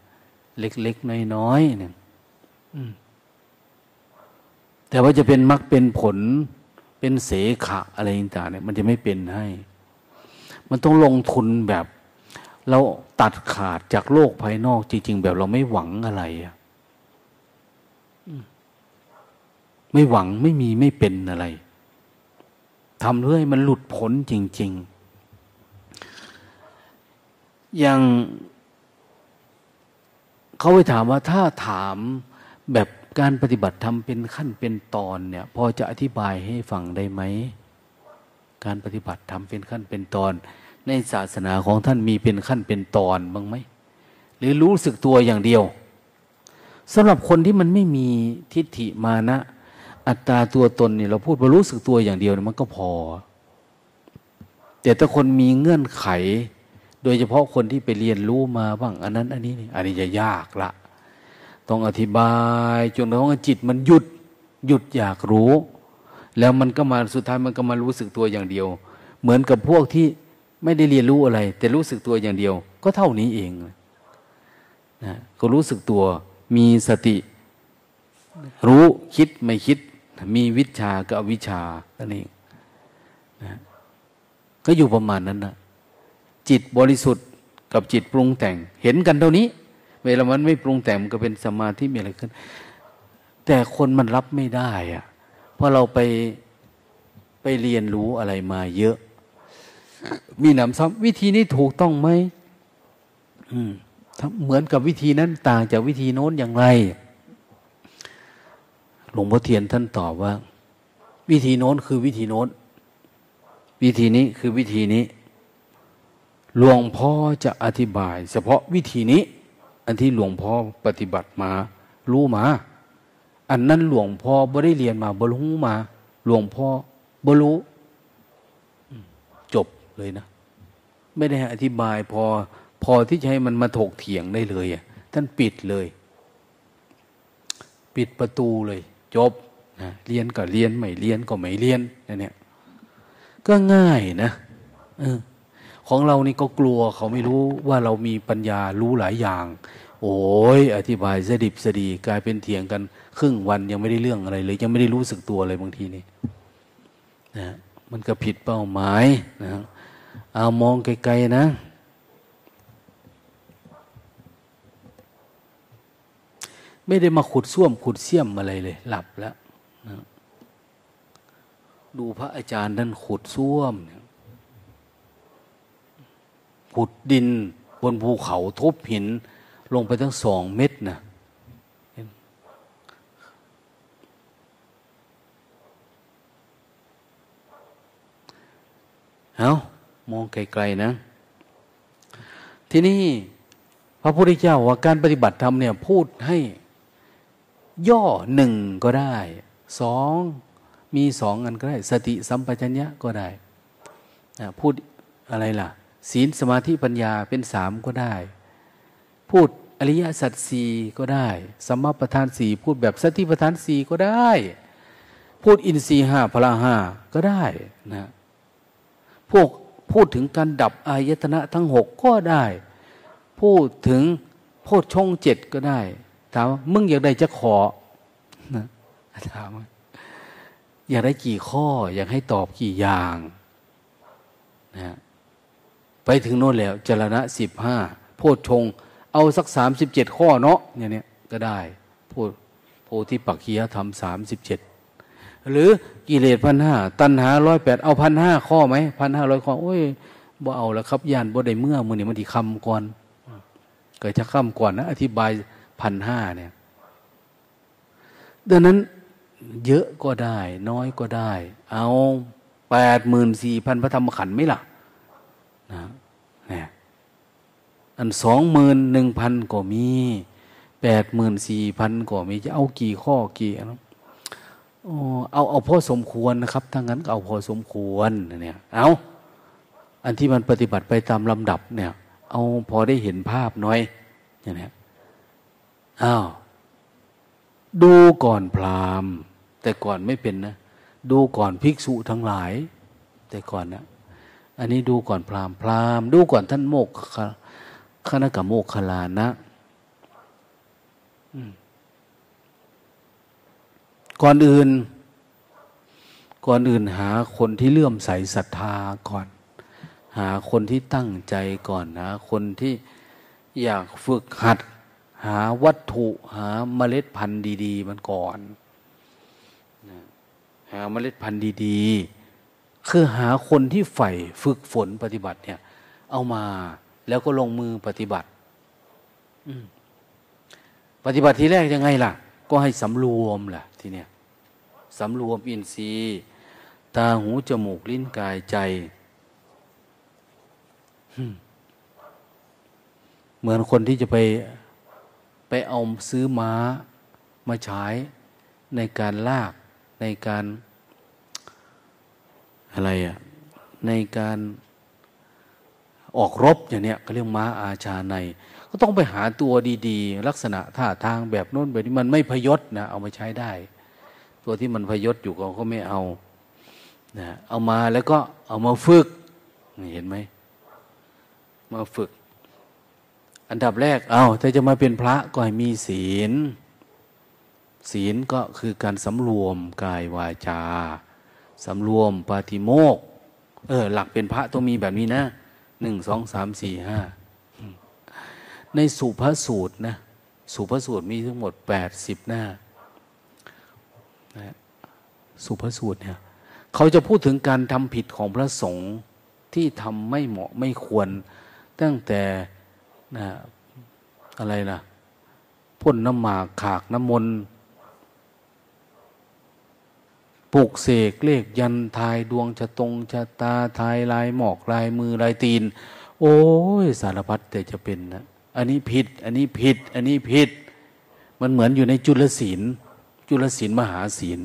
เล็กๆน้อยๆเนี่ยแต่ว่าจะเป็นมรรคเป็นผล เป็นเสขะอะไรต่างๆเนี่ย มันจะไม่เป็นให้ มันต้องลงทุนแบบ เราตัดขาดจากโลกภายนอกจริง ๆ แบบเราไม่หวังอะไรอะ ไม่หวังไม่มีไม่เป็นอะไรทำเพื่อให้มันหลุดพ้นจริง ๆ อย่างเขาไปถามว่าถ้าถามแบบการปฏิบัติธรรมเป็นขั้นเป็นตอนเนี่ย พอจะอธิบายให้ฟังได้ไหม การปฏิบัติธรรมเป็นขั้นเป็นตอน ในศาสนาของท่านมีเป็นขั้นเป็นตอนบ้างไหม หรือรู้สึกตัวอย่างเดียวสำหรับคนที่มันไม่มีทิฏฐิมานะ อัตตาตัวตนเนี่ยเราพูดว่ารู้สึกตัวอย่างเดียวมันก็พอ แต่ถ้าคนมีเงื่อนไข โดยเฉพาะคนที่ไปเรียนรู้มาบ้างอันนั้น อันนี้นี่อันนี้จะยากละ ต้องอธิบายจนกระทั่งจิตมันหยุดหยุดอยากรู้ แล้วมันก็มาสุดท้ายมันก็มารู้สึกตัวอย่างเดียว เหมือนกับพวกที่ไม่ได้เรียนรู้อะไร แต่รู้สึกตัวอย่างเดียว ก็เท่านี้เองนะก็รู้สึกตัวมีสติ รู้คิดไม่คิด มีวิชากับวิชานั่นเองนะก็อยู่ประมาณนั้นนะจิตบริสุทธิ์กับจิตปรุงแต่ง เห็นกันเท่านี้ เวลามันไม่ปรุงแต่งมันก็เป็นสมาธิมีอะไรขึ้น แต่คนมันรับไม่ได้อะเพราะเราไปไปเรียนรู้อะไรมาเยอะ มีหนำซ้ำวิธีนี้ถูกต้องไหมเหมือนกับวิธีนั้นต่างจากวิธีโน้นอย่างไร ลวงพ่อเทียนท่านตอบว่า วิธีโน้นคือวิธีโน้น วิธีนี้คือวิธีนี้หลวงพ่อจะอธิบาย เฉพาะวิธีนี้ อันที่หลวงพ่อปฏิบัติมา รู้มา อันนั้นหลวงพ่อบได้เรียนมาบรู้มา หลวงพ่อบรู้จบเลยนะ ไม่ได้อธิบายพอ พอที่จะให้มันมาถกเถียงได้เลยอะท่านปิดเลย ปิดประตูเลย จบนะเรียนก็เรียนไม่เรียนก็ไม่เรียนเนี่ยก็ง่ายนะออของเรานี่ก็กลัวเขาไม่รู้ว่าเรามีปัญญารู้หลายอย่าง โอ้ยอธิบายสดิบสดีกลายเป็นเถียงกัน ครึ่งวันยังไม่ได้เรื่องอะไรเลย ยังไม่ได้รู้สึกตัวเลยบางทีนี่นะมันก็ผิดเป้าหมายนะเอามองไกลๆนะ ไม่ได้มาขุดส้วมขุดเสี้ยมอะไรเลย หลับแล้วนะดูพระอาจารย์ท่านขุดส้วมขุดดินบนภูเขาทุบหิน ลงไปทั้งสองเม็ดนะเอามองไกลๆนะ ที่นี่พระพุทธเจ้าว่าการปฏิบัติธรรมเนี่ยพูดให้ ย่อหนึ่งก็ได้สองมีสองอันก็ได้ สติสัมปชัญญะก็ได้พูดอะไรล่ะ ศีลสมาธิปัญญาเป็นสามก็ได้ พูดอริยสัจสี่ก็ได้สัมมาประธานสี่พูดแบบสติประธานสี่ก็ได้ พูดอินทรีห้าพละห้าก็ได้นะพวกพูดถึงการดับอายตนะทั้งหกก็ได้ พูดถึงโพชฌงเจ็ดก็ได้ ถามมึงอยากได้จะขอนะถามอยากได้กี่ข้อ อยากให้ตอบกี่อย่างนะไปถึงโน่นแล้วจรณะสิบห้าโพชฌงเอาสักสามสิบเจ็ดข้อเนาะเนี่ยเนี่ยก็ได้พูดโพธิปักขียธรรมสามสิบเจ็ดหรือกิเลสพันห้าตัณหาร้อยแปดเอาพันห้าข้อไหมพันห้าร้อยข้อโอ้ยบ่เอาแล้วครับย่านบ่ได้เมื่อมือนี่มันที่คำก่อนเกิดจะคำก่อนนะ อธิบาย พันห้าเนี่ย ดังนั้นเยอะก็ได้ น้อยก็ได้ เอาแปดหมื่นสี่พันพระธรรมขันธ์ไหมล่ะนะเนี่ยอันสองหมื่นหนึ่งพันก็มีแปดหมื่นสี่พันก็มีจะเอากี่ข้อกี่นะเอาเอาพอสมควรนะครับถ้างั้นก็เอาพอสมควรเนี่ยเอาอันที่มันปฏิบัติไปตามลำดับเนี่ย เอาพอได้เห็นภาพน้อยอย่างนี้ อ้าวดูก่อนพราหมณ์ แต่ก่อนไม่เป็นนะ ดูก่อนภิกษุทั้งหลาย แต่ก่อนนะอันนี้ดูก่อนพราหมณ์พราหมณ์ดูก่อนท่านโมกคณะกโมกขลานะก่อนอื่น ก่อนอื่นหาคนที่เลื่อมใสศรัทธาก่อน หาคนที่ตั้งใจก่อนหาคนที่อยากฝึกหัด หาวัตถุหาเมล็ดพันธุ์ดี ๆ มันก่อนหาเมล็ดพันธุ์ดีๆ คือหาคนที่ใฝ่ฝึกฝนปฏิบัติเนี่ย เอามาแล้วก็ลงมือปฏิบัติปฏิบัติทีแรกยังไงล่ะ ก็ให้สำรวมล่ะ ทีเนี้ยสำรวมอินทรีย์ตาหูจมูกลิ้นกายใจเหมือนคนที่จะไป ไปเอาซื้อม้ามาใช้ในการลากในการอะไรอะในการออกรบอย่างเนี้ยก็เรียกม้าอาชาใน ก็ต้องไปหาตัวดีๆ ลักษณะท่าทางแบบโน้นแบบนี้มันไม่พยศนะเอามาใช้ได้ ตัวที่มันพยศอยู่ก็เขาไม่เอานะเอามาแล้วก็เอามาฝึกเห็นไหมมาฝึก อันดับแรกเอาถ้าจะมาเป็นพระก็ให้มีศีล ศีลก็คือการสำรวมกายวาจาสำรวมปาติโมก เออ หลักเป็นพระต้องมีแบบนี้นะหนึ่งสองสามสี่ห้าในสุภสูตรนะ สุภสูตรมีทั้งหมดแปดสิบหน้าสุภสูตรเนี่ยเขาจะพูดถึงการทำผิดของพระสงฆ์ที่ทำไม่เหมาะไม่ควร ตั้งแต่ นะอะไรนะพ่นน้ำหมากขากน้ำมนต์ปลุกเสกเลขยันทายดวงชะตงชะตาทายลายหมอกลายมือลายตีน โอ้ยสารพัดแต่จะเป็นนะอันนี้ผิด อันนี้ผิด อันนี้ผิด มันเหมือนอยู่ในจุลศีล จุลศีลมหาศีล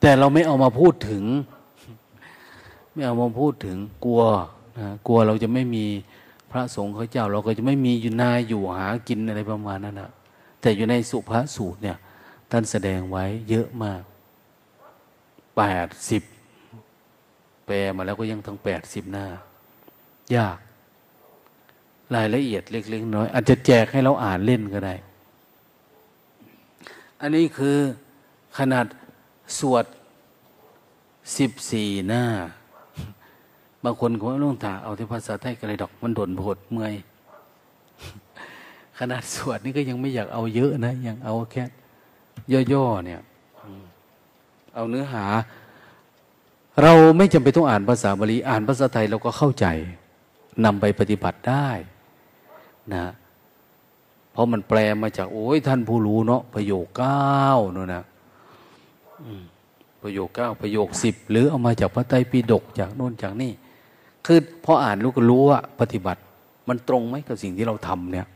แต่เราไม่เอามาพูดถึง ไม่เอามาพูดถึงกลัวนะกลัวเราจะไม่มีพระสงฆ์เขาเจ้า เราก็จะไม่มีอยู่นายอยู่หากินอะไรประมาณนั้นนะแต่อยู่ในสุภาสูตรเนี่ยท่านแสดงไว้เยอะมากแปดสิบแปลมาแล้วก็ยังทั้งแปดสิบหน้า ยาก รายละเอียดเล็กๆน้อยอาจจะแจกให้เราอ่านเล่นก็ได้ อันนี้คือขนาดสวดสิบสี่หน้า บางคนก็ไม่ต้องถาเอาที่ภาษาไทยกันเลยดอกมันโดนโผดเมื่อย ขนาดสวดนี่ก็ยังไม่อยากเอาเยอะนะยังเอาแค่ย่อๆเนี่ยเอาเนื้อหา เราไม่จำเป็นต้องอ่านภาษาบาลีอ่านภาษาไทยเราก็เข้าใจนำไปปฏิบัติได้นะ เพราะมันแปลมาจาก โอ้ยท่านผู้รู้เนาะประโยคเก้าเนาะนะประโยคเก้าประโยคสิบหรือเอามาจากพระไตรปิฎกจากโน่นจากนี่ คือพออ่านรู้ก็รู้ว่าปฏิบัติ มันตรงไหมกับสิ่งที่เราทำเนี่ย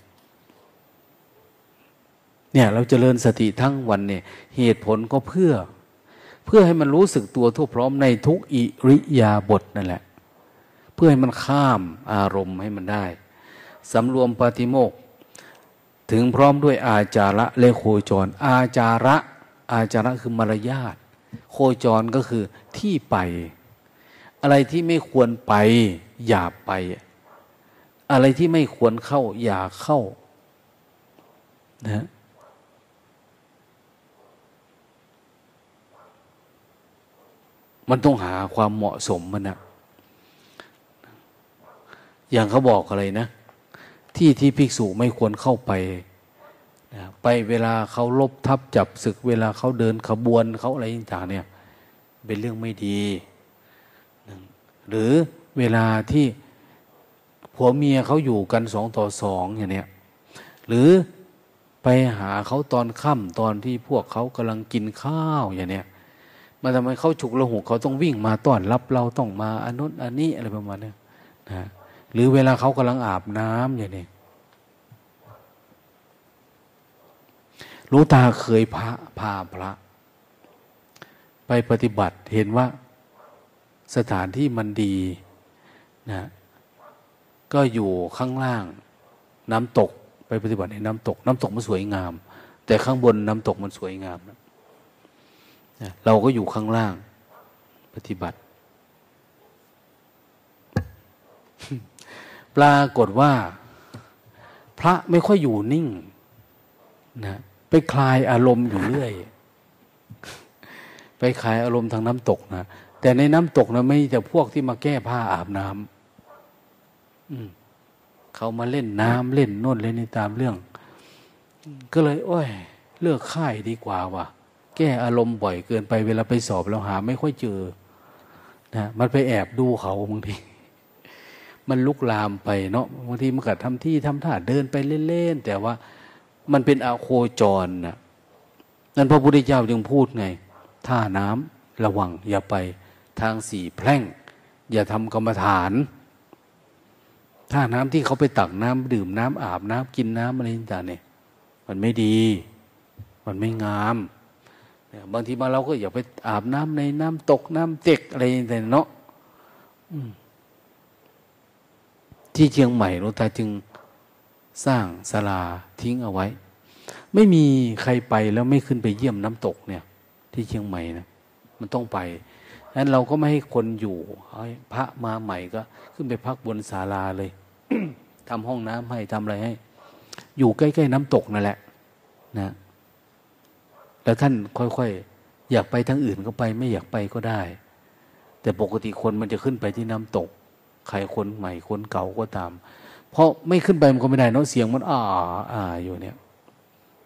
เนี่ย เราจเจริญสติทั้งวันเนี่ย เหตุผลก็เพื่อ เพื่อให้มันรู้สึกตัวทั่วพร้อมในทุกอิริยาบถนั่นแหละ เพื่อให้มันข้ามอารมณ์ให้มันได้สำรวมปฏิโมกถึงพร้อมด้วยอาจาระและโคจร อาจาระ อาจาระคือมารยาทโคจรก็คือที่ไป อะไรที่ไม่ควรไป อย่าไป อะไรที่ไม่ควรเข้า อย่าเข้านะมันต้องหาความเหมาะสมมันนะอย่างเขาบอกอะไรนะ ที่ที่ภิกษุไม่ควรเข้าไปนะไปเวลาเขาลบทับจับศึก เวลาเขาเดินขบวนเขาอะไรต่างเนี่ย เป็นเรื่องไม่ดี หรือเวลาที่ผัวเมียเขาอยู่กันสองต่อสองอย่างเนี้ยหรือไปหาเขาตอนค่ำตอนที่พวกเขากำลังกินข้าวอย่างเนี้ยมันทำให้เขาฉุกละหุกเขาต้องวิ่งมาต้อนรับเราต้องมาอันนู้นอันนี้อะไรประมาณนี้นะหรือเวลาเขากำลังอาบน้ำอย่างนี้รู้ตาเคยพระพาพระ ไปปฏิบัติเห็นว่า สถานที่มันดีนะก็อยู่ข้างล่างน้ำตกไปปฏิบัติในน้ำตก น้ำตกมันสวยงาม แต่ข้างบนน้ำตกมันสวยงามนะเราก็อยู่ข้างล่างปฏิบัติ ปรากฏว่า พระไม่ค่อยอยู่นิ่งนะไปคลายอารมณ์อยู่เรื่อย ไปคลายอารมณ์ทางน้ำตกนะ แต่ในน้ำตกนะไม่แต่พวกที่มาแก้ผ้าอาบน้ำเขามาเล่นน้ำเล่นน่นเล่นนี่ตามเรื่อง ก็เลย โอ้ย เลือกค่ายดีกว่าว่ะ แก้อารมณ์บ่อยเกินไปเวลาไปสอบเราหาไม่ค่อยเจอนะมันไปแอบดูเขาบางทีมันลุกลามไปเนาะบางทีมันก็ทำที่ทำท่าเดินไปเล่นๆแต่ว่ามันเป็นอาโคจรนะนั่นพระพุทธเจ้าจึงพูดไง ท่าน้ำระวังอย่าไป ทางสี่แพร่ง อย่าทำกรรมฐานท่าน้ำที่เขาไปตักน้ำดื่มน้ำอาบน้ำกินน้ำอะไรต่างเนี่ย มันไม่ดี มันไม่งามบางทีมาเราก็อย่าไปอาบน้ำในน้ำตกน้ำเต็กอะไรต่างเนาะที่เชียงใหม่หลวงตาจึงสร้างศาลาทิ้งเอาไว้ ไม่มีใครไปแล้วไม่ขึ้นไปเยี่ยมน้ำตกเนี่ย ที่เชียงใหม่นะมันต้องไป นั้นเราก็ไม่ให้คนอยู่พระมาใหม่ก็ ขึ้นไปพักบนศาลาเลยทำห้องน้ำให้ทำอะไรให้ อยู่ใกล้ๆน้ำตกนั่นแหละ นะ แล้วท่านค่อยๆอยากไปทางอื่นก็ไป ไม่อยากไปก็ได้ แต่ปกติคนมันจะขึ้นไปที่น้ำตก ใครคนใหม่คนเก่าก็ตาม เพราะไม่ขึ้นไปมันก็ไม่ได้เนาะเสียงมันอ่าอ่าอยู่เนี่ย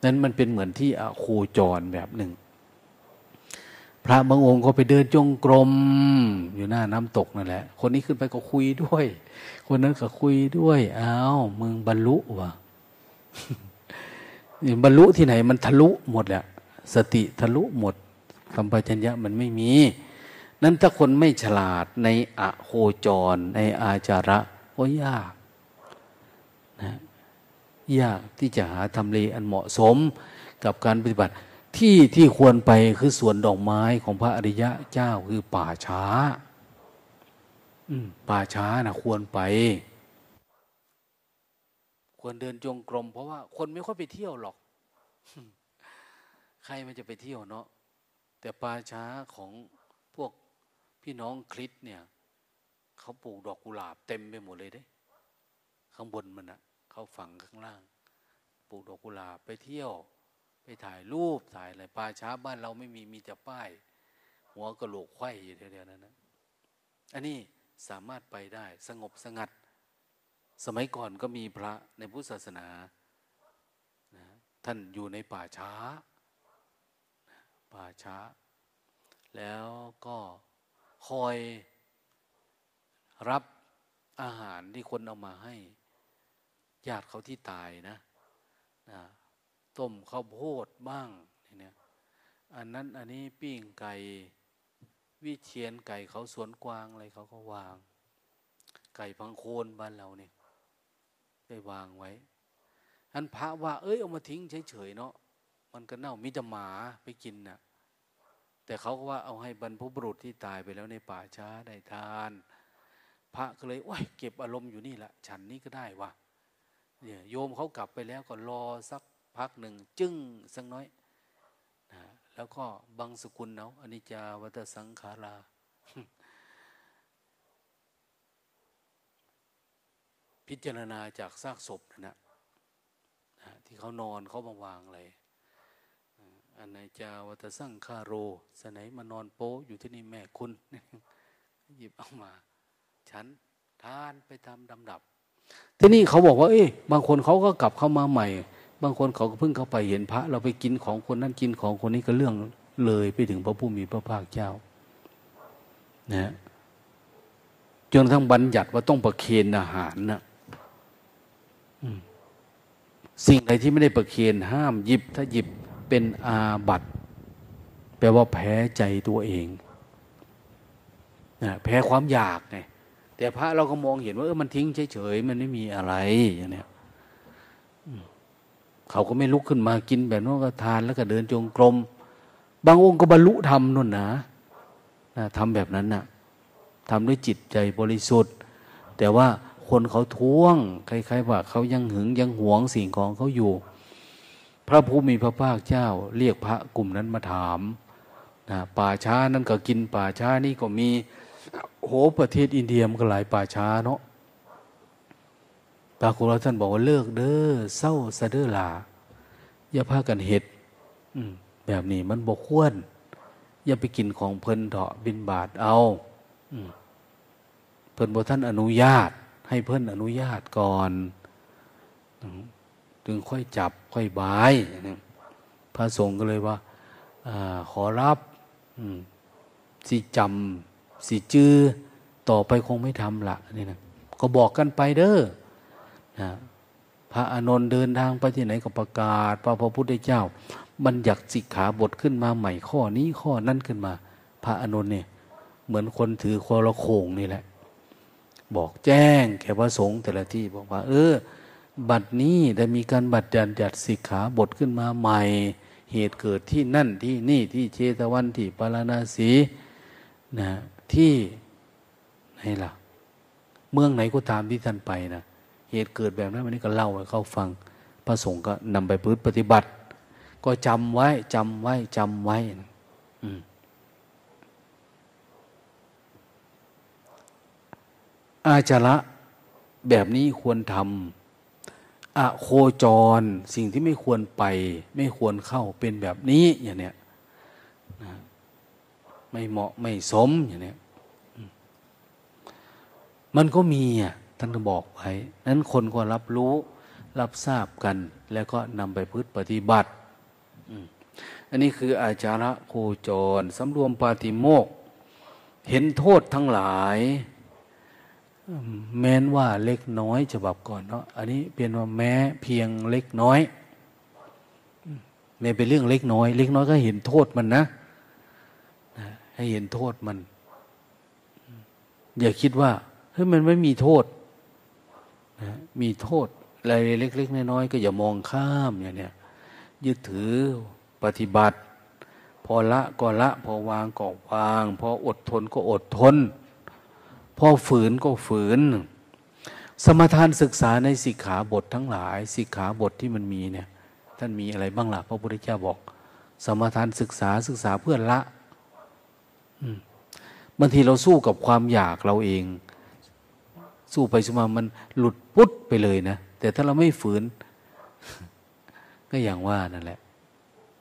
นั้นมันเป็นเหมือนที่อโคจรแบบหนึ่ง พระบางองค์ก็ไปเดินจงกรมอยู่หน้าน้ำตกนั่นแหละ คนนี้ขึ้นไปก็คุยด้วย คนนั้นก็คุยด้วยอ้าวมึงบรรลุวะนี่บรรลุที่ไหนมันทะลุหมดแหละสติทะลุหมดสัมปชัญญะมันไม่มี นั้นถ้าคนไม่ฉลาดในอโคจร ในอาจาระก็ยากนะยากที่จะหาทำเลอันเหมาะสมกับการปฏิบัติ ที่ที่ควรไปคือสวนดอกไม้ของพระอริยะเจ้าคือป่าช้าป่าช้านะควรไป ควรเดินจงกรม เพราะว่าคนไม่ค่อยไปเที่ยวหรอก ใครมันจะไปเที่ยวเนาะแต่ป่าช้าของพวกพี่น้องคริสเนี่ย เขาปลูกดอกกุหลาบเต็มไปหมดเลยเด้ข้างบนมันอะเขาฝังข้างล่าง ปลูกดอกกุหลาบไปเที่ยว ไปถ่ายรูปถ่ายอะไรป่าช้าบ้านเราไม่มีมีแต่ป้าย หัวกระโหลกไข่อยู่เดียวนั้นนะอันนี้สามารถไปได้สงบสงัด สมัยก่อนก็มีพระในพุทธศาสนานะท่านอยู่ในป่าช้า ป่าช้า แล้วก็คอยรับอาหารที่คนเอามาให้ ญาติเขาที่ตายนะนะ ต้มข้าวโพดบ้างเนี่ยอันนั้นอันนี้ปิ้งไก่วิเชียนไก่เขาสวนกวางอะไรเขาก็วาง ไก่พังโคนบ้านเราเนี่ยได้วางไว้อันพระว่า เอ้ยเอามาทิ้งเฉยๆเนาะมันก็เน่ามิจะหมาไปกินนะ่ะแต่เขาก็ว่าเอาให้บรรพบุรุษที่ตายไปแล้วในป่าช้าได้ทาน พระก็เลยโอ้ยเก็บอารมณ์อยู่นี่แหละฉันนี้ก็ได้วะเนี่ยโยมเขากลับไปแล้วก็รอสัก พักหนึ่ง จึ้งสักน้อยนะแล้วก็บังสกุลเนาะอนิจจาวัตสังขาราพิจารณาจากซากศพนะนะที่เขานอนเขาบางวางอะไรอันไหนจาวัตสังคาโรสไหนมานอนโป๊อยู่ที่นี่แม่คุณ หยิบเอามา ฉันทานไปทำดำดับ ที่นี่เขาบอกว่า เอ้ยบางคนเขาก็กลับเข้ามาใหม่ บางคนเขาก็เพิ่งเข้าไปเห็นพระ เราไปกินของคนนั้นกินของคนนี้ก็เรื่องเลยไปถึงพระผู้มีพระภาคเจ้านะจนทั้งบัญญัติว่าต้องประเคนอาหารนะสิ่งใดที่ไม่ได้ประเคนห้ามหยิบ ถ้าหยิบเป็นอาบัตแปลว่าแพ้ใจตัวเองนะแพ้ความอยากไงแต่พระเราก็มองเห็นว่าเออมันทิ้งเฉยๆมันไม่มีอะไรอย่างเนี้ย เขาก็ไม่ลุกขึ้นมากินแบบนั้นก็ทานแล้วก็เดินจงกรม บางองค์ก็บรรลุธรรมนั่นนะนะทำแบบนั้นนะ่ะทำด้วยจิตใจบริสุทธิ์ แต่ว่าคนเขาท้วงคล้ายๆว่าเขายังหึงยังหวงสิ่งของเขาอยู่ พระผู้มีพระภาคเจ้า เรียกพระกลุ่มนั้นมาถามนะป่าช้านั้นก็กินป่าช้านี่ก็มีโหประเทศอินเดียมันก็หลายป่าช้าเนาะ ปรากฏว่าท่านบอกว่าเลิกเด้อเศร้าสะเด้อลาอย่าพากันเห็ดแบบนี้มันบกควรอย่าไปกินของเพลินเถาะบินบาทเอาเพิ่นบอกท่านอนุญาต ให้เพิ่นอนุญาตก่อนถึงค่อยจับค่อยบายพระสงฆ์ก็เลยว่าอขอรับสิจำสิจื้อต่อไปคงไม่ทำละนี่นะก็บอกกันไปเด้อ นะพระอานนท์เดินทางไปที่ไหนก็ประกาศพระพระพุทธเจ้า บัญญัติสิกขาบทขึ้นมาใหม่ข้อนี้ข้อนั้นขึ้นมา พระอานนท์เนี่ยเหมือนคนถือคอระโคงนี่แหละ บอกแจ้งแก่พระสงฆ์แต่ละที่บอกว่า เออ บัดนี้ได้มีการบัตรยันจัดสิกขาบทขึ้นมาใหม่ เหตุเกิดที่นั่นที่นี่ที่เชตวันที่ปาราณสีนะที่ไหนล่ะ เมืองไหนก็ตามที่ท่านไปนะ เหตุเกิดแบบนั้นวันนี้ก็เล่าให้เขาฟัง พระสงฆ์ก็นำไปพื้นปฏิบัติ ก็จำไว้จำไว้จำไว้อาจาระแบบนี้ควรทำอะโคจรสิ่งที่ไม่ควรไป ไม่ควรเข้าเป็นแบบนี้อย่างเนี้ยไม่เหมาะไม่สมอย่างเนี้ยมันก็มีอะ ท่านก็บอกไว้นั้นคนก็รับรู้รับทราบกัน แล้วก็นำไปพืชปฏิบัติอันนี้คืออาจาระโคจรสำรวมปาติโมก เห็นโทษทั้งหลาย แม้นว่าเล็กน้อยฉบับก่อนเนาะอันนี้เป็นว่าแม้เพียงเล็กน้อยไม่เป็นเรื่องเล็กน้อย เล็กน้อยก็เห็นโทษมันนะให้เห็นโทษมัน อย่าคิดว่าเฮ้ยมันไม่มีโทษ มีโทษอะไรเล็ก ๆ น้อยๆก็อย่ามองข้ามอย่างเนี้ยยึดถือปฏิบัติ พอละก็ละ พอวางก็วาง พออดทนก็อดทน พอฝืนก็ฝืน สมทานศึกษาในสิกขาบททั้งหลาย สิกขาบทที่มันมีเนี่ย ท่านมีอะไรบ้างล่ะพระพุทธเจ้าบอก สมทานศึกษาศึกษาเพื่อละบางทีเราสู้กับความอยากเราเอง สู้ไปสู้มามันหลุดปุ๊ดไปเลยนะ แต่ถ้าเราไม่ฝืน ก็อย่างว่านั่นแหละ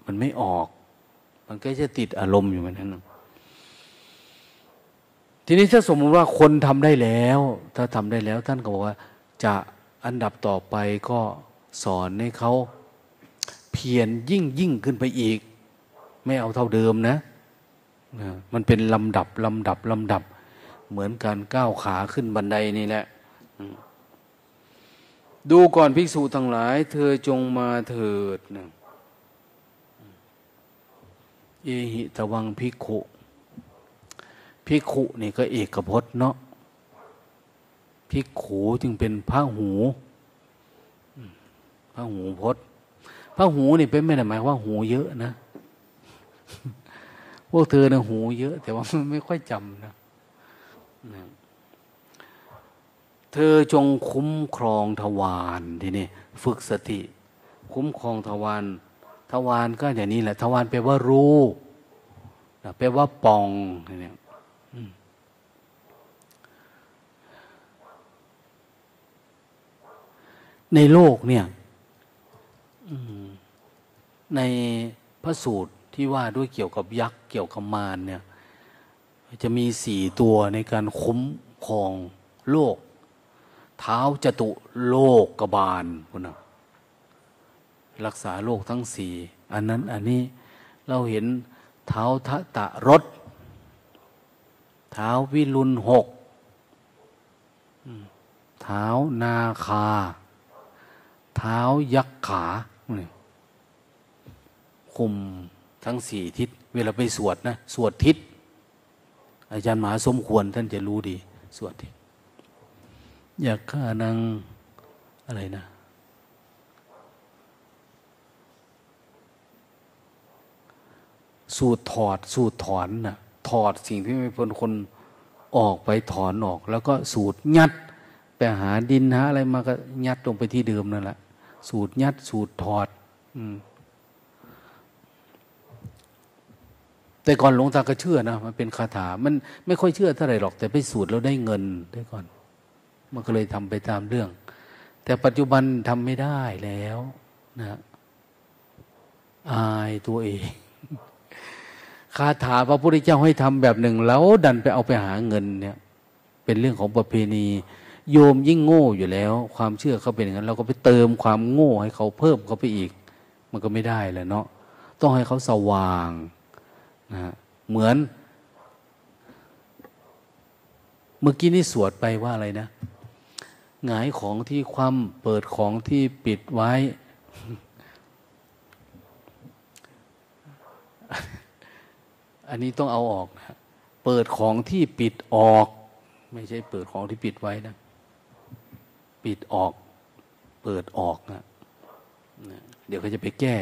มันไม่ออก มันก็จะติดอารมณ์อยู่เหมือนกันทีนี้ถ้าสมมติว่าคนทำได้แล้ว ถ้าทำได้แล้ว ท่านก็บอกว่า จะอันดับต่อไปก็สอนให้เขาเพียรยิ่งยิ่งขึ้นไปอีก ไม่เอาเท่าเดิมนะ มันเป็นลำดับลำดับลำดับ เหมือนการก้าวขาขึ้นบันไดนี่แหละ ดูก่อนภิกษุทั้งหลาย เธอจงมาเถิดนะเอหิตวังภิกขุภิกขุนี่ก็เอกพจน์เนาะภิกขุจึงเป็นพระหูพระหูพจน์พระหูนี่เป็นไม่ได้หมายว่าหูเยอะนะ พวกเธอนะหูเยอะ แต่ว่าไม่ค่อยจำนะ เธอจงคุ้มครองทวารทีนี้ฝึกสติ คุ้มครองทวารทวารก็อย่างนี้แหละทวารแปลว่ารู้แปลว่าปองเนี่ยในโลกเนี่ยในพระสูตรที่ว่าด้วยเกี่ยวกับยักษ์เกี่ยวกับมารเนี่ย จะมีสี่ตัวในการคุ้มครองโลก เท้าจตุโลกกบาลคุณนะรักษาโลกทั้งสี่อันนั้นอันนี้เราเห็นเท้าทะตะรถเท้าวิรุณหกเท้านาคา เท้ายักษ์ขาคุมทั้งสี่ทิศ เวลาไปสวดนะ สวดทิศ อาจารย์หมาสมควรท่านจะรู้ดี สวดทิศอยากฆ่านางอะไรนะ สูตรถอด สูตรถอนนะ่ะ ถอดสิ่งที่ไม่พ้นคนออกไปถอนออก แล้วก็สูตรยัดไปหาดินหาอะไรมาก็ยัดลงไปที่เดิมนั่นแหละสูตรยัดสูตรถอด อืม แต่ก่อนหลวงตาก็เชื่อนะมันเป็นคาถา มันไม่ค่อยเชื่อเท่าไหร่หรอก แต่ไปสูตรแล้วได้เงินได้ก่อน มันก็เลยทำไปตามเรื่อง แต่ปัจจุบันทำไม่ได้แล้วนะอายตัวเองคาถาพระพุทธเจ้าให้ทำแบบหนึ่ง แล้วดันไปเอาไปหาเงินเนี่ย เป็นเรื่องของประเพณี โยมยิ่งโง่อยู่แล้ว ความเชื่อเขาเป็นอย่างนั้น เราก็ไปเติมความโง่ให้เขาเพิ่มเขาไปอีก มันก็ไม่ได้แหละเนาะต้องให้เขาสว่าง นะเหมือน เมื่อกี้นี่สวดไปว่าอะไรนะหงายของที่คว่ำเปิดของที่ปิดไว้ อันนี้ต้องเอาออกนะเปิดของที่ปิดออก ไม่ใช่เปิดของที่ปิดไว้นะ ปิดออก เปิดออกนะเดี๋ยวเขาจะไปแก้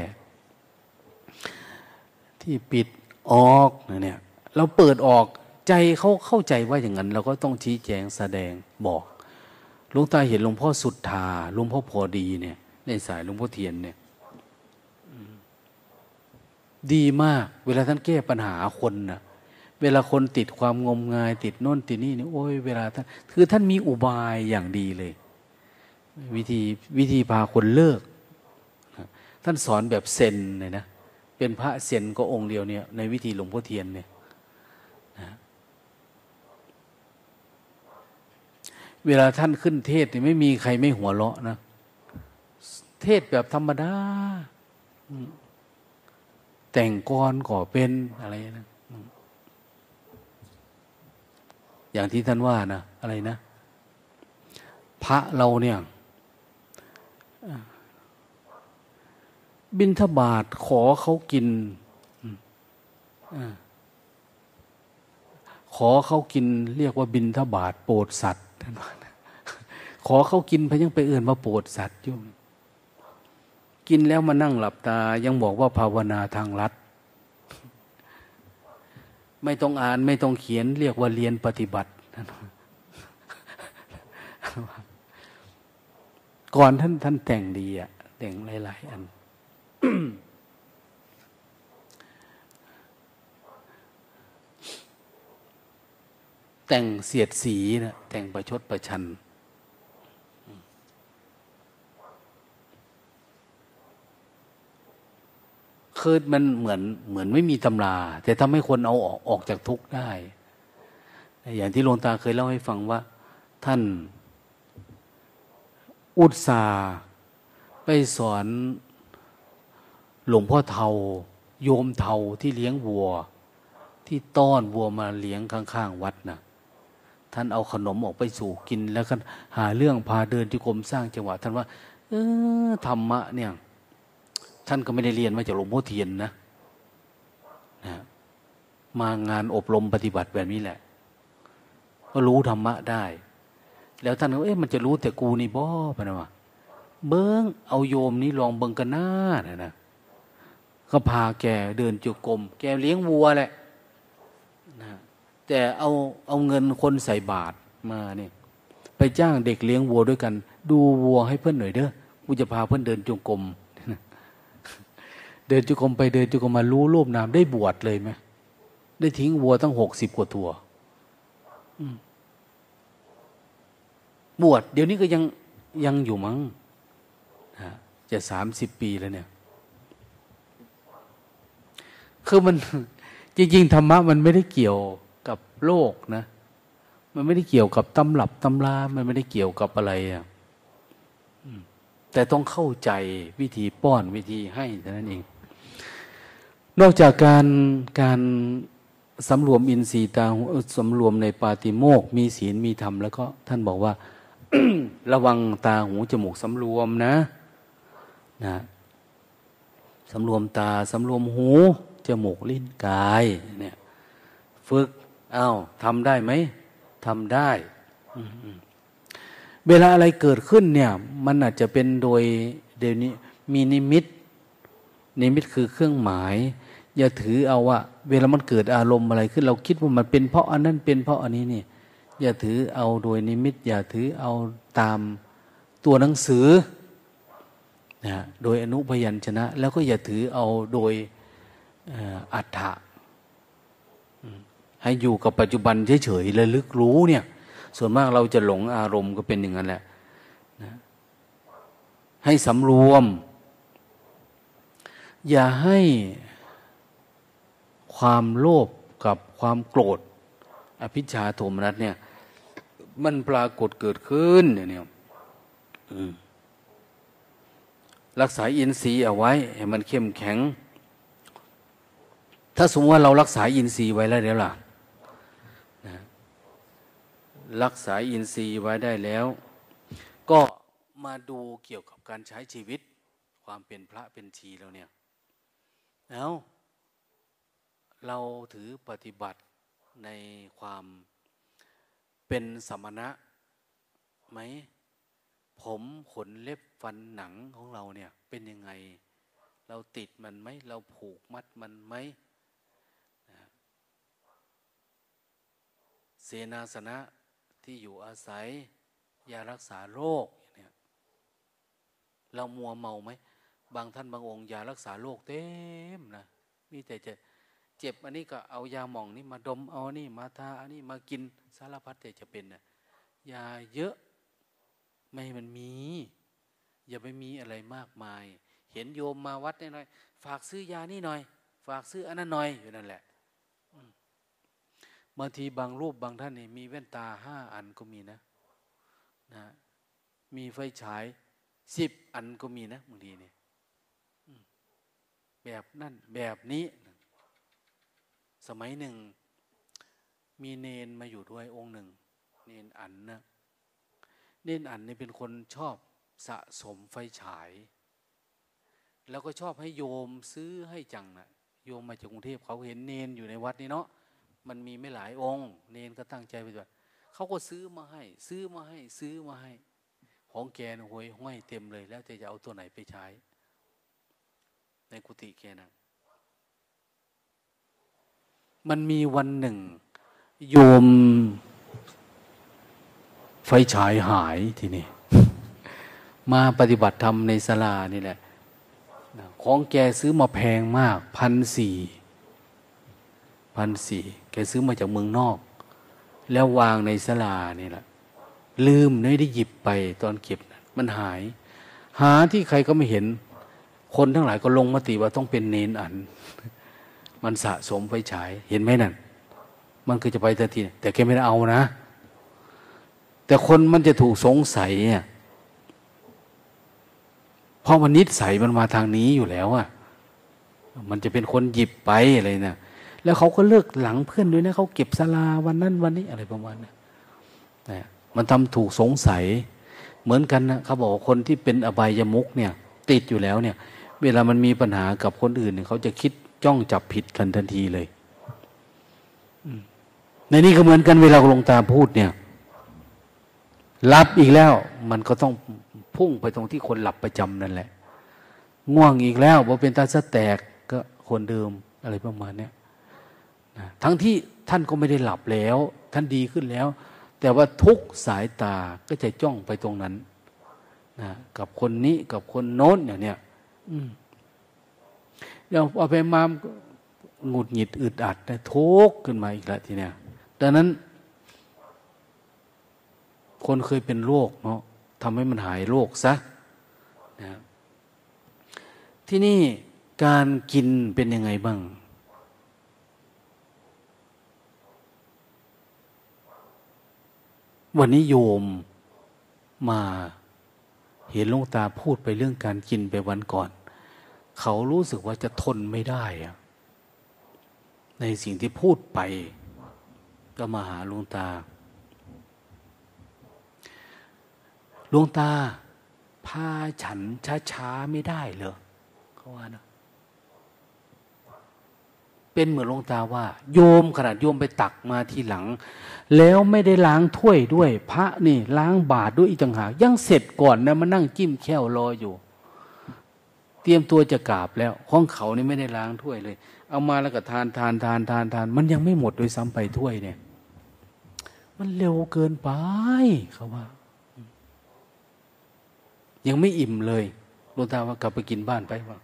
ที่ปิด ออกเนี่ยเราเปิดออกใจเขาเข้าใจว่าอย่างนั้นเราก็ต้องชี้แจงแสดงบอกหลวงตาเห็นหลวงพ่อสุดทาหลวงพ่อพอดีเนี่ย ในสายหลวงพ่อเทียนเนี่ยดีมาก เวลาท่านแก้ปัญหาคนนะเวลาคนติดความงมงาย ติดโน่นติดนี่เนี่ยโอ้ยเวลาท่านคือท่านมีอุบายอย่างดีเลย วิธีวิธีพาคนเลิก ท่านสอนแบบเซนเลยนะ เป็นพระเซียนก็องค์เดียวเนี่ย ในวิธีหลวงพ่อเทียนเนี่ยนะเวลาท่านขึ้นเทศเนี่ยไม่มีใครไม่หัวเราะนะ เทศแบบธรรมดา แต่งกรก็เป็นอะไรนะอย่างที่ท่านว่านะอะไรนะ พระเราเนี่ย บินทบาทขอเขากินขอเขากิน เรียกว่าบินทบาทโปรดสัตว์ท่านขอเขากินพยังไปเอื่นมาโปรดสัตว์ยุ่งกินแล้วมานั่งหลับตา ยังบอกว่าภาวนาทางลัดไม่ต้องอ่านไม่ต้องเขียน เรียกว่าเรียนปฏิบัติ ก่อนท่านท่านแต่งดีอะแต่งหลาย ๆ อัน แต่งเสียดสีนะแต่งประชดประชัน คือมันเหมือนเหมือนไม่มีตำรา แต่ทำให้คนเอาออกออกจากทุกข์ได้ อย่างที่หลวงตาเคยเล่าให้ฟังว่า ท่านอุตสาไปสอน หลวงพ่อเทา โยมเทาที่เลี้ยงวัว ที่ต้อนวัวมาเลี้ยงข้างๆวัดนะท่านเอาขนมออกไปสู่กิน แล้วก็หาเรื่องพาเดินที่กรมสร้างจังหวะท่านว่า เออธรรมะเนี่ย ท่านก็ไม่ได้เรียนมาจากหลวงพ่อเทียนนะนะมางานอบรมปฏิบัติแบบนี้แหละ ก็รู้ธรรมะได้ แล้วท่านก็เอ๊ะมันจะรู้แต่กูนี่บ่ปะนะวะเบิ้งเอาโยมนี้ลองเบิ้งกันหน้านะนะ ก็พาแกเดินจุกรมแกเลี้ยงวัวแหละนะแต่เอาเอาเงินคนใส่บาทมาเนี่ยไปจ้างเด็กเลี้ยงวัวด้วยกัน ดูวัวให้เพื่อนหน่อยเด้อกูจะพาเพื่อนเดินจุกรมเดินจุกรมไปเดินจุกรมมารู้รูปนามได้บวชเลยไหมได้ทิ้งวัวตั้งหกสิบกว่าตัวบวชเดี๋ยวนี้ก็ยังยังอยู่มั้งจะสามสิบปีแล้วเนี่ย คือมันจริงๆธรรมะมันไม่ได้เกี่ยวกับโลกนะ มันไม่ได้เกี่ยวกับตำรับตำรา มันไม่ได้เกี่ยวกับอะไรอะแต่ต้องเข้าใจวิธีป้อนวิธีให้เท่านั้นเอง นอกจากการการสำรวมอินทรีย์ตาสำรวมในปาติโมกมีศีลมีธรรมแล้วก็ท่านบอกว่า ระวังตาหูจมูกสำรวมนะนะสำรวมตาสำรวมหู จมูกลิ้นกายเนี่ยฝึกเอา้าทำได้ไหมทำได้ เวลาอะไรเกิดขึ้นเนี่ย มันอาจจะเป็นโดยเดี๋ยวนี้มีนิมิต นิมิตคือเครื่องหมาย อย่าถือเอาว่า เวลามันเกิดอารมณ์อะไรขึ้น เราคิดว่ามันเป็นเพราะอันนั้นเป็นเพราะอันนี้นี่ อย่าถือเอาโดยนิมิต อย่าถือเอาตามตัวหนังสือนะโดยอนุพยัญชนะ แล้วก็อย่าถือเอาโดย อัฏฐะให้อยู่กับปัจจุบันเฉยๆระลึกรู้เนี่ย ส่วนมากเราจะหลงอารมณ์ก็เป็นอย่างนั้นแหละนะให้สำรวม อย่าให้ความโลภกับความโกรธ อภิชาโทมนัสเนี่ย มันปรากฏเกิดขึ้นเนี่ยรักษาอินทรีย์เอาไว้ ให้มันเข้มแข็ง ถ้าสมมติว่าเรารักษาอินทรีย์ไว้แล้วเดี๋ยวล่ะนะรักษาอินทรีย์ไว้ได้แล้ว ก็มาดูเกี่ยวกับการใช้ชีวิต ความเป็นพระเป็นชีเราเนี่ยแล้วเราถือปฏิบัติในความเป็นสมณะไหม ผมขนเล็บฟันหนังของเราเนี่ยเป็นยังไง เราติดมันไหม เราผูกมัดมันไหม เสนาสนะที่อยู่อาศัย ยารักษาโรคเนี่ยเรามัวเมาไหม บางท่านบางองค์ยารักษาโรคเต็มนะมีแต่จะเจ็บอันนี้ก็เอายาหม่องนี่มาดมเอานี่มาทาอันนี้มากินสารพัดแต่จะเป็นน่ะยาเยอะไม่มันมี อย่าไปมีอะไรมากมาย เห็นโยมมาวัดหน่อยฝากซื้อยานี่หน่อย ฝากซื้ออันนั้นหน่อยอยู่นั่นแหละ บางทีบางรูปบางท่านนี่มีแว่นตาห้าอันก็มีนะนะมีไฟฉายสิบอันก็มีนะบางทีเนี่ยแบบนั่นแบบนี้ สมัยหนึ่ง มีเนนมาอยู่ด้วยองค์หนึ่ง เนนอันนะเนนอันนี่เป็นคนชอบสะสมไฟฉาย แล้วก็ชอบให้โยมซื้อให้จังนะโยมมาจากกรุงเทพเขาเห็นเนนอยู่ในวัดนี่เนาะ มันมีไม่หลายองค์เนนก็ตั้งใจไปด้วยเขาก็ซื้อมาให้ ซื้อมาให้ ซื้อมาให้ ของแกนหวยห้อยเต็มเลย แล้วจะเอาตัวไหนไปใช้ ในกุฏิแกนะมันมีวันหนึ่ง โยม ไฟฉายหายทีนี้มาปฏิบัติธรรมในศาลานี่แหละ ของแกซื้อมาแพงมากพันสี่พันสี่ แกซื้อมาจากเมืองนอก แล้ววางในศาลานี่แหละลืมไม่ได้หยิบไปตอนเก็บมันหาย หาที่ใครก็ไม่เห็น คนทั้งหลายก็ลงมติว่าต้องเป็นเนนอัน มันสะสมไฟฉาย เห็นไหมนั่นมันคือจะไปทันทีแต่แกไม่ได้เอานะ แต่คนมันจะถูกสงสัยเนี่ยเพราะมันนิสัยมันมาทางนี้อยู่แล้วอะมันจะเป็นคนหยิบไปอะไรนะ แล้วเขาก็เลิกหลังเพื่อนด้วยนะเขาเก็บสลาวันนั้นวันนี้อะไรประมาณนี้นะมันทำถูกสงสัย เหมือนกันนะเขาบอกคนที่เป็นอบายมุกเนี่ย ติดอยู่แล้วเนี่ย เวลามันมีปัญหากับคนอื่นเนี่ยเขาจะคิดจ้องจับผิดกันทันทีเลยในนี้ก็เหมือนกันเวลาลงตาพูดเนี่ยรับอีกแล้ว มันก็ต้องพุ่งไปตรงที่คนหลับประจำนั่นแหละ ง่วงอีกแล้วว่าเป็นตาสะแตกก็คนเดิมอะไรประมาณนี้นะ ทั้งที่ท่านก็ไม่ได้หลับแล้ว ท่านดีขึ้นแล้ว แต่ว่าทุกสายตาก็จะจ้องไปตรงนั้นนะกับคนนี้กับคนโน้นอย่างเนี้ยอืเดี๋ยวเอาไปมาหงุดหงิดอึดอัดนะทุกข์ขึ้นมาอีกแล้วทีเนี้ยดังนั้น คนเคยเป็นโรคเนาะทำให้มันหายโรคซะนะที่นี่การกินเป็นยังไงบ้าง วันนี้โยมมาเห็นลงตาพูดไปเรื่องการกินไปวันก่อน เขารู้สึกว่าจะทนไม่ได้อะในสิ่งที่พูดไป ก็มาหาหลวงตาหลวงตาพาฉันช้าๆไม่ได้เหรอเขาว่านะ เป็นเหมือนหลวงตาว่า โยมขนาดโยมไปตักมาทีหลัง แล้วไม่ได้ล้างถ้วยด้วย พระนี่ล้างบาตรด้วยอีกต่างหากยังเสร็จก่อนนะมานั่งจิ้มแค่วรออยู่ เตรียมตัวจะกราบแล้วห้องเขานี่ไม่ได้ล้างถ้วยเลย เอามาแล้วก็ทานทานทานทานทาน มันยังไม่หมดโดยซ้ำไปถ้วยเนี่ย มันเร็วเกินไปเขาว่า ยังไม่อิ่มเลยหลวงตาว่ากลับไปกินบ้านไปว่า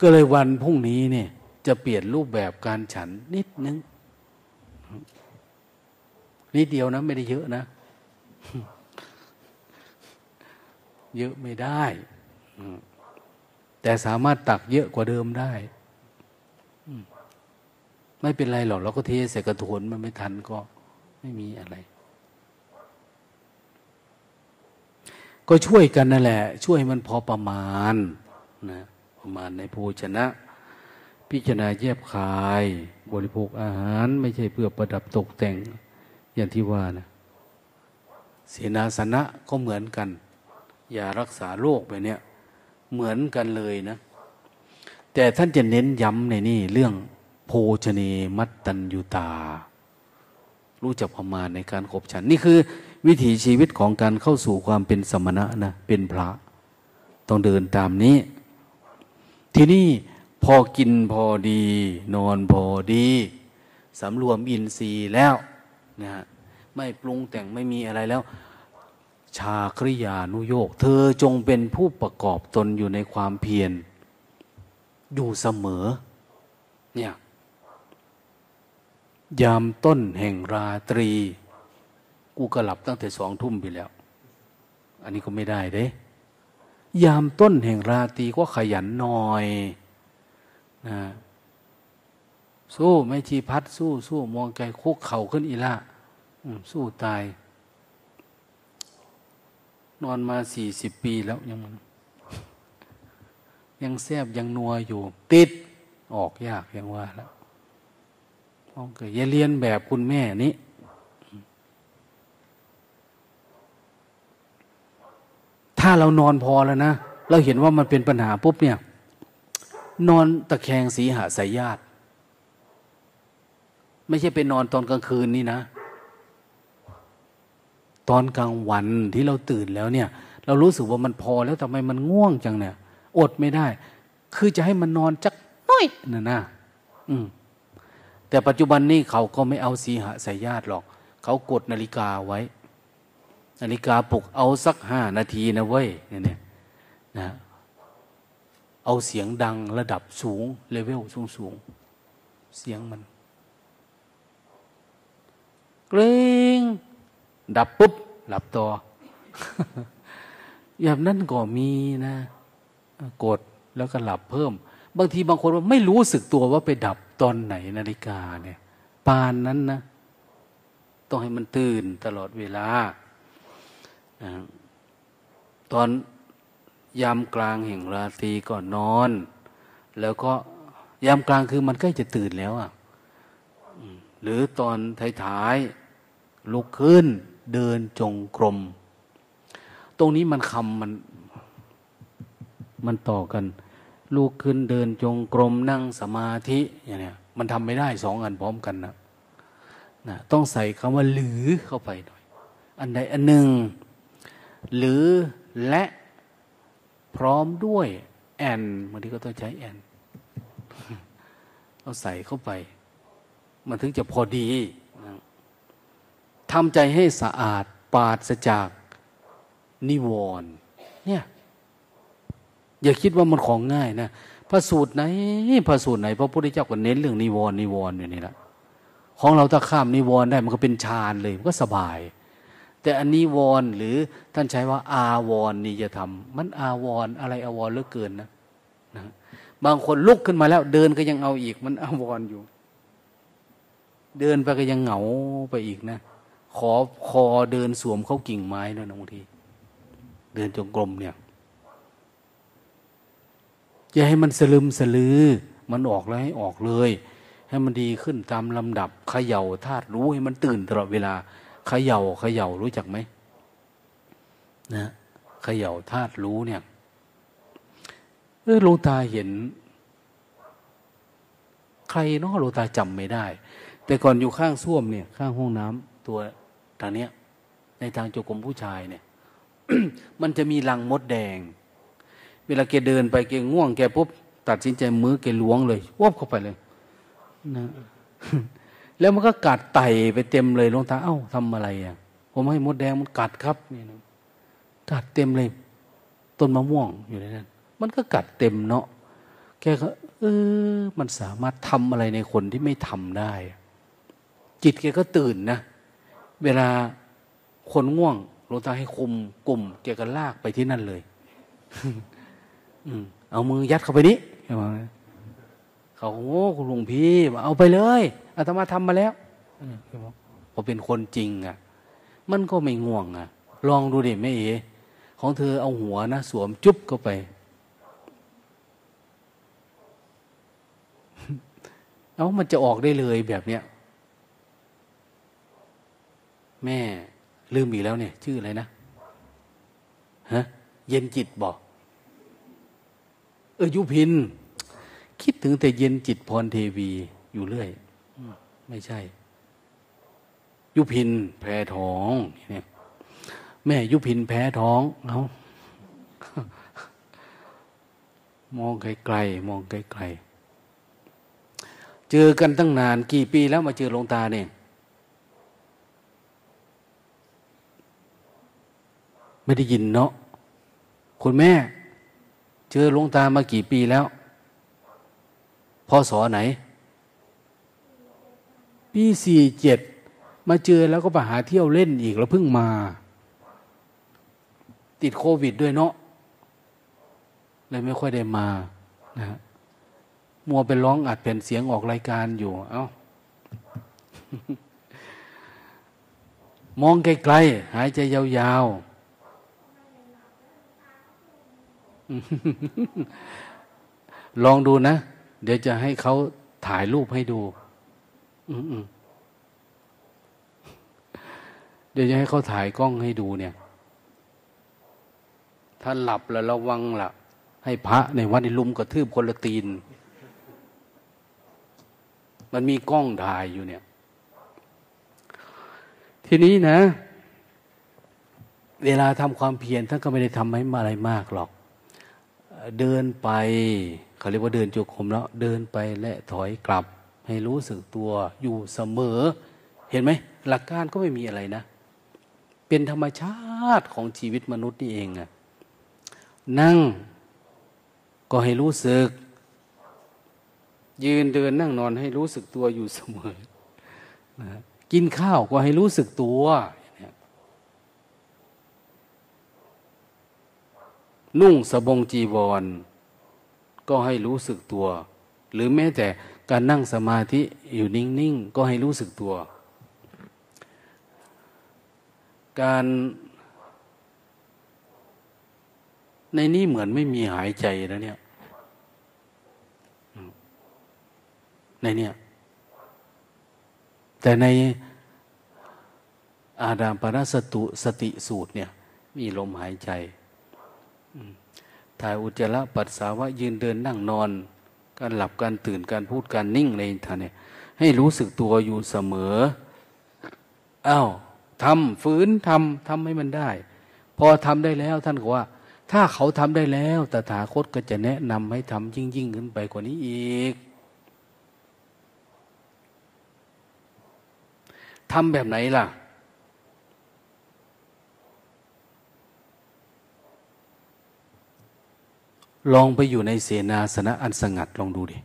ก็เลยวันพรุ่งนี้เนี่ย จะเปลี่ยนรูปแบบการฉันนิดนึงนิดเดียวนะ ไม่ได้เยอะนะ เยอะไม่ได้ แต่สามารถตักเยอะกว่าเดิมได้ไม่เป็นไรหรอกเราก็เทใส่กระถนมันไม่ทันก็ไม่มีอะไร ก็ช่วยกันนั่นแหละ ช่วยมันพอประมาณนะ ประมาณในภูชนะ พิจารณาแยบคาย บริโภคอาหารไม่ใช่เพื่อประดับตกแต่งอย่างที่ว่านะเสนาสนะก็เหมือนกัน อย่ารักษาโรคไปเนี่ย เหมือนกันเลยนะ แต่ท่านจะเน้นย้ำในนี่เรื่องโภชเนมัตตัญยุตา รู้จักประมาณในการขบฉัน นี่คือวิถีชีวิตของการเข้าสู่ความเป็นสมณะนะ เป็นพระ ต้องเดินตามนี้ ที่นี่พอกินพอดี นอนพอดีสำรวมอินทรีย์แล้วนะไม่ปรุงแต่งไม่มีอะไรแล้ว ชาคริยานุโยก เธอจงเป็นผู้ประกอบตนอยู่ในความเพียรอยู่เสมอ เนี่ยยามต้นแห่งราตรี กูก็หลับตั้งแต่สองทุ่มไปแล้ว อันนี้ก็ไม่ได้เด้ ยามต้นแห่งราตรีก็ขยันหน่อยนะสู้ไม่ชีพัดสู้สู้มองไกลคุกเข่าขึ้นอีละสู้ตาย นอนมาสี่สิบปีแล้วยังมันยังแซบยังนัวอยู่ ติดออกยากยังว่าแล้วโอเคอย่าเรียนแบบคุณแม่นี้ ถ้าเรานอนพอแล้วนะเราเห็นว่ามันเป็นปัญหาปุ๊บเนี่ย นอนตะแคงสีหาสายญาติไม่ใช่ไปนอนตอนกลางคืนนี่นะ ตอนกลางวันที่เราตื่นแล้วเนี่ย เรารู้สึกว่ามันพอแล้วทำไมมันง่วงจังเนี่ย อดไม่ได้ คือจะให้มันนอนจักน้อยน่ะนะอืมแต่ปัจจุบันนี้เขาก็ไม่เอาสีหะสายญาติหรอก เขากดนาฬิกาไว้ นาฬิกาปลุกเอาสักห้านาทีนะเว้ยเนี่ยนะเอาเสียงดังระดับสูงเลเวลสูงสูงเสียงมันเกรงดับปุ๊บ หลับต่อ อย่างนั้นก็มีนะกดแล้วก็หลับเพิ่ม บางทีบางคนว่าไม่รู้สึกตัวว่าไปดับตอนไหนนาฬิกาเนี่ย ปานนั้นนะ ต้องให้มันตื่นตลอดเวลา ตอนยามกลางแห่งราตรีก่อนนอน แล้วก็ยามกลางคือมันใกล้จะตื่นแล้วอะหรือตอนท้ายๆลุกขึ้น เดินจงกรม ตรงนี้มันคำมันมันต่อกันลูกขึ้นเดินจงกรมนั่งสมาธิอย่างเนี้ยมันทำไม่ได้สองอันพร้อมกันนะนะต้องใส่คำว่าหรือเข้าไปหน่อย อันใดอันหนึ่ง หรือและพร้อมด้วย แอนบางทีก็ต้องใช้แอนเอาใส่เข้าไป มันถึงจะพอดีทำใจให้สะอาดปราศจากนิวรณ์เนี่ย อย่าคิดว่ามันของง่ายนะพระสูตรไหนพระสูตรไหนพระพุทธเจ้าก็เน้นเรื่องนิวรณ์นิวรณ์อยู่นี่แหละของเราถ้าข้ามนิวรณ์ได้มันก็เป็นฌานเลย มันก็สบาย แต่อันนิวรณ์หรือท่านใช้ว่า อาวรนี่จะทำมันอาวรอะไรอาวรเหลือเกินนะนะบางคนลุกขึ้นมาแล้ว เดินก็ยังเอาอีก มันอาวรอยู่ เดินไปก็ยังเหงาไปอีกนะขอคอเดินสวมเข้ากิ่งไม้ด้วยนะบางทีเดินจงกรมเนี่ยอย่าให้มันสลึมสลือ มันออกแล้วให้ออกเลย ให้มันดีขึ้นตามลำดับเขย่าธาตุรู้ให้มันตื่นตลอดเวลา เขย่าเขย่ารู้จักไหมนะเขย่าธาตุรู้เนี่ยเออลงตาเห็น ใครเนาะลงตาจำไม่ได้ แต่ก่อนอยู่ข้างส้วมเนี่ย ข้างห้องน้ำตัวทางเนี้ย ในทางจุกรมผู้ชายเนี่ย มันจะมีรังมดแดง เวลาแกเดินไปแกง่วงแกปุ๊บตัดสินใจมือแกล้วงเลย วบเข้าไปเลย นะ แล้วมันก็กัดไตไปเต็มเลยลงตาเอ้าทำอะไรอะ ผมให้มดแดงมันกัดครับนี่นะกัดเต็มเลย ต้นมะม่วงอยู่ในนั้น มันก็กัดเต็มเนาะแกก็ เออ มันสามารถทำอะไรในคนที่ไม่ทำได้ จิตแกก็ตื่นนะ เวลาคนง่วงลงตาให้คุมกลุ่มแกก็ลากไปที่นั่นเลยเอามือยัดเข้าไปนี้ เขาโอ้คุณหลวงพี่เอาไปเลยอาตมาทำมาแล้วพอเป็นคนจริงอะ มันก็ไม่ง่วงอะ ลองดูดิแม่เอ๋ของเธอเอาหัวนะสวมจุ๊บเข้าไป เอามันจะออกได้เลยแบบเนี้ยแม่ลืมอีกแล้วเนี่ย ชื่ออะไรนะฮะเย็นจิตบอกเออยุพิน คิดถึงแต่เย็นจิตพรเทวีอยู่เรื่อยไม่ใช่ ยุพินแพ้ท้องเนี่ยแม่ยุพินแพ้ท้องเอามองไกลๆมองไกลๆเจอกันตั้งนานกี่ปีแล้วมาเจอหลวงตาเนี่ยไม่ได้ยินเนาะคุณแม่ เจอหลวงตามากี่ปีแล้ว พศไหน ปีสี่เจ็ดมาเจอแล้วก็ไปหาเที่ยวเล่นอีกแล้วเพิ่งมา ติดโควิดด้วยเนาะเลยไม่ค่อยได้มานะฮะมัวไปร้องอัดแผ่นเสียงออกรายการอยู่ เอา้ามองไกลๆหายใจยาวๆ ลองดูนะ เดี๋ยวจะให้เขาถ่ายรูปให้ดู อืมเดี๋ยวจะให้เขาถ่ายกล้องให้ดูเนี่ย ถ้าหลับแล้วระวังละ่ะ ให้พระในวัดในลุมกระทืบคนละตีน มันมีกล้องถ่ายอยู่เนี่ย ทีนี้นะ เวลาทำความเพียรท่านก็ไม่ได้ทำให้อะไรมากหรอก เดินไป เขาเรียกว่าเดินจุกมแล้ว เดินไปและถอยกลับ ให้รู้สึกตัวอยู่เสมอ เห็นไหมหลักการก็ไม่มีอะไรนะ เป็นธรรมชาติของชีวิตมนุษย์นี่เองอะนั่งก็ให้รู้สึก ยืนเดินนั่งนอนให้รู้สึกตัวอยู่เสมอนะกินข้าวก็ให้รู้สึกตัวนุ่งสบงจีวร ก็ให้รู้สึกตัว หรือแม้แต่การนั่งสมาธิอยู่นิ่งๆก็ให้รู้สึกตัว การในนี้เหมือนไม่มีหายใจแล้วเนี่ย ในเนี่ย แต่ในอาดามปรสตุสติสูตรเนี่ย มีลมหายใจ ถ่ายอุจจาระปัสสาวะยืนเดินนั่งนอน การหลับการตื่นการพูดการนิ่งในท่านเนี่ยให้รู้สึกตัวอยู่เสมออา้าวทำฝืนทำทำให้มันได้ พอทำได้แล้วท่านบอกว่า ถ้าเขาทำได้แล้วตถาคตก็จะแนะนำให้ทำยิ่งยิ่งขึ้นไปกว่านี้อีกทำแบบไหนล่ะ ลองไปอยู่ในเสนาสนะอันสงัดลองดูดิ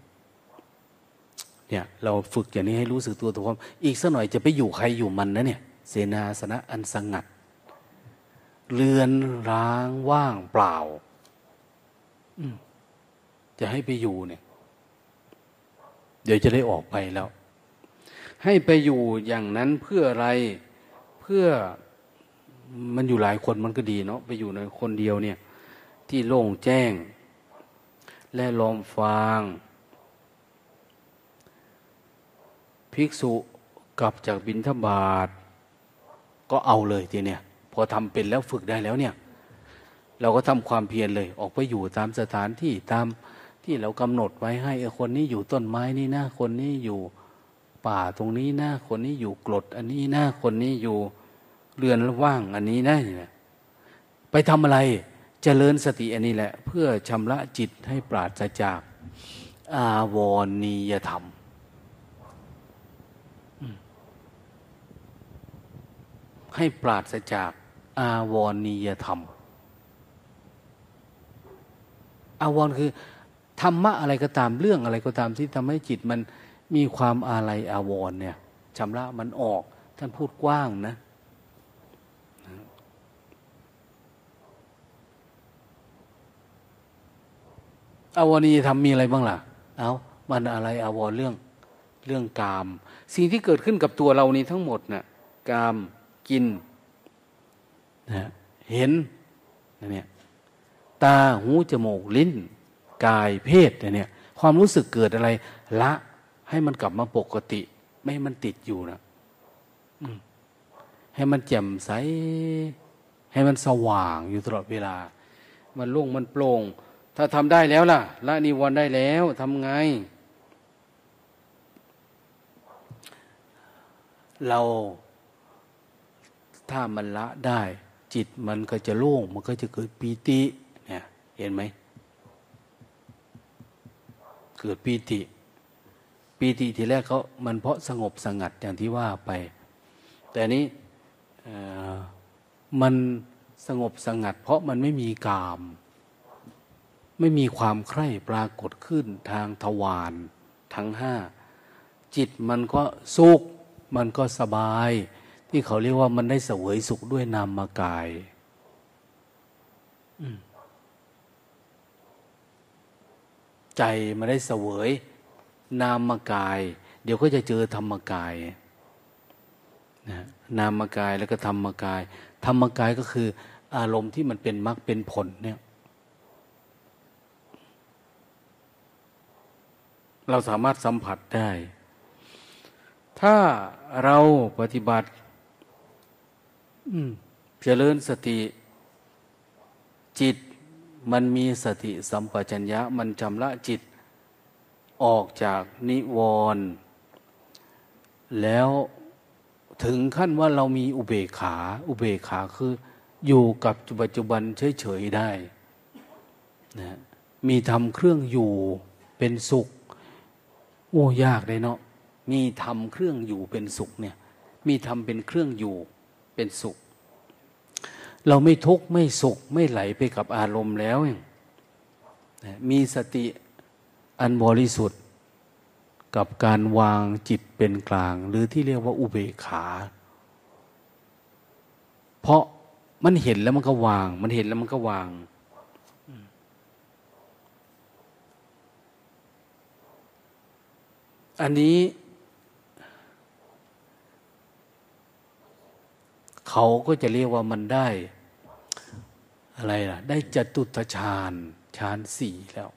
เนี่ย เราฝึกอย่างนี้ให้รู้สึกตัวตัวความอีกสักหน่อยจะไปอยู่ใครอยู่มันนะเนี่ย เสนาสนะอันสงัด เรือนร้างว่างเปล่าจะให้ไปอยู่เนี่ย เดี๋ยวจะได้ออกไปแล้ว ให้ไปอยู่อย่างนั้นเพื่ออะไรเพื่อมันอยู่หลายคนมันก็ดีเนาะไปอยู่ในคนเดียวเนี่ย ที่โล่งแจ้ง และลมฟาง ภิกษุกลับจากบินทบาท ก็เอาเลยทีเนี้ยพอทำเป็นแล้วฝึกได้แล้วเนี่ย เราก็ทำความเพียรเลย ออกไปอยู่ตามสถานที่ตามที่เรากำหนดไว้ให้คนนี้อยู่ต้นไม้นี่นะคนนี้อยู่ป่าตรงนี้นะคนนี้อยู่กรดอันนี้นะคนนี้อยู่เรือนว่างอันนี้นะไปทำอะไร เจริญสติอันนี้แหละ เพื่อชำระจิตให้ปราศจากอาวรณียธรรมให้ปราศจากอาวรณียธรรม อาวรคือธรรมะอะไรก็ตามเรื่องอะไรก็ตามที่ทำให้จิตมันมีความอาลัยอาวรเนี่ยชำระมันออก ท่านพูดกว้างนะ อาวรณีทำมีอะไรบ้างล่ะ เอามันอะไรอาวรเรื่องเรื่องกาม สิ่งที่เกิดขึ้นกับตัวเรานี้ทั้งหมดนะ่ะกามกินนะเห็นเนี่ยตาหูจมูกลิ้น กายเพศเนี่ย ความรู้สึกเกิดอะไร ละให้มันกลับมาปกติ ไม่ให้มันติดอยู่นะให้มันแจ่มใส ให้มันสว่างอยู่ตลอดเวลา มันโล่งมันโปร่ง ถ้าทำได้แล้วล่ะ ละนิวรณ์ได้แล้วทำไง เราถ้ามันละได้ จิตมันก็จะโล่ง มันก็จะเกิดปีติเนี่ยเห็นไหมเกิดปีติ ปีติทีแรกเขามันเพราะสงบสงัดอย่างที่ว่าไป แต่นี้มันสงบสงัด เพราะมันไม่มีกาม ไม่มีความใคร่ปรากฏขึ้นทางทวารทั้งห้าจิตมันก็สุข มันก็สบาย ที่เขาเรียกว่ามันได้เสวยสุขด้วยนามกายใจมันได้เสวย นามกาย เดี๋ยวก็จะเจอธรรมกายนะนามกายแล้วก็ธรรมกาย ธรรมกายก็คือ อารมณ์ที่มันเป็นมรรคเป็นผลเนี่ย เราสามารถสัมผัสได้ ถ้าเราปฏิบัติเจริญสติจิตมันมีสติสัมปชัญญะ มันจำละจิตออกจากนิวรณ์แล้วถึงขั้นว่าเรามีอุเบกขา อุเบกขาคือ อยู่กับปัจจุบันเฉยๆได้นะมีทำเครื่องอยู่เป็นสุข โอ้ยากเลยเนาะมีทำเครื่องอยู่เป็นสุขเนี่ย มีทำเป็นเครื่องอยู่เป็นสุข เราไม่ทุกข์ไม่สุขไม่ไหลไปกับอารมณ์แล้วมีสติอันบริสุทธิ์ กับการวางจิตเป็นกลาง หรือที่เรียกว่าอุเบกขา เพราะมันเห็นแล้วมันก็วาง มันเห็นแล้วมันก็วาง อันนี้เขาก็จะเรียกว่ามันได้ อะไรล่ะ ได้จตุตฌานฌานสี่แล้ว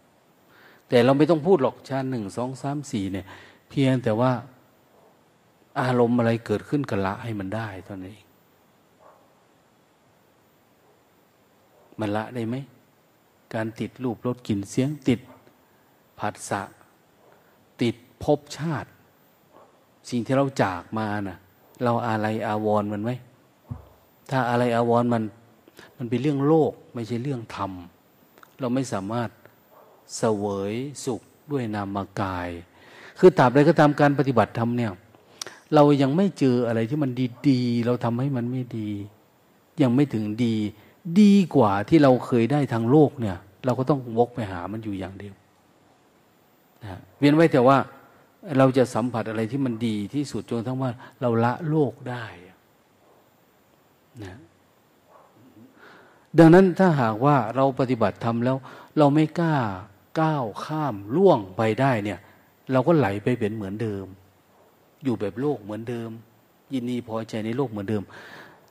แต่เราไม่ต้องพูดหรอกฌานหนึ่งสองสามสี่เนี่ย เพียงแต่ว่าอารมณ์อะไรเกิดขึ้นกันละให้มันได้เท่านั้นเองมันละได้ไหม การติดรูปรสกลิ่นเสียงติดผัสสะ ภพชาติ สิ่งที่เราจากมานะ่ะ เราอะไรอาวรมันไหมถ้าอะไรอาวรมัน มันเป็นเรื่องโลก ไม่ใช่เรื่องธรรม เราไม่สามารถเสวยสุขด้วยนามกาย คือตราบใดก็ตามการปฏิบัติธรรมเนี่ย เรายังไม่เจออะไรที่มันดีๆ เราทำให้มันไม่ดี ยังไม่ถึงดี ดีกว่าที่เราเคยได้ทางโลกเนี่ย เราก็ต้องวกไปหามันอยู่อย่างเดียวนะเวียนไว้แต่ว่า เราจะสัมผัสอะไรที่มันดีที่สุดจนทั้งว่า เราละโลกได้นะดังนั้นถ้าหากว่าเราปฏิบัติทำแล้ว เราไม่กล้าก้าวข้ามล่วงไปได้เนี่ย เราก็ไหลไปเป็นเหมือนเดิม อยู่แบบโลกเหมือนเดิม ยินดีพอใจในโลกเหมือนเดิม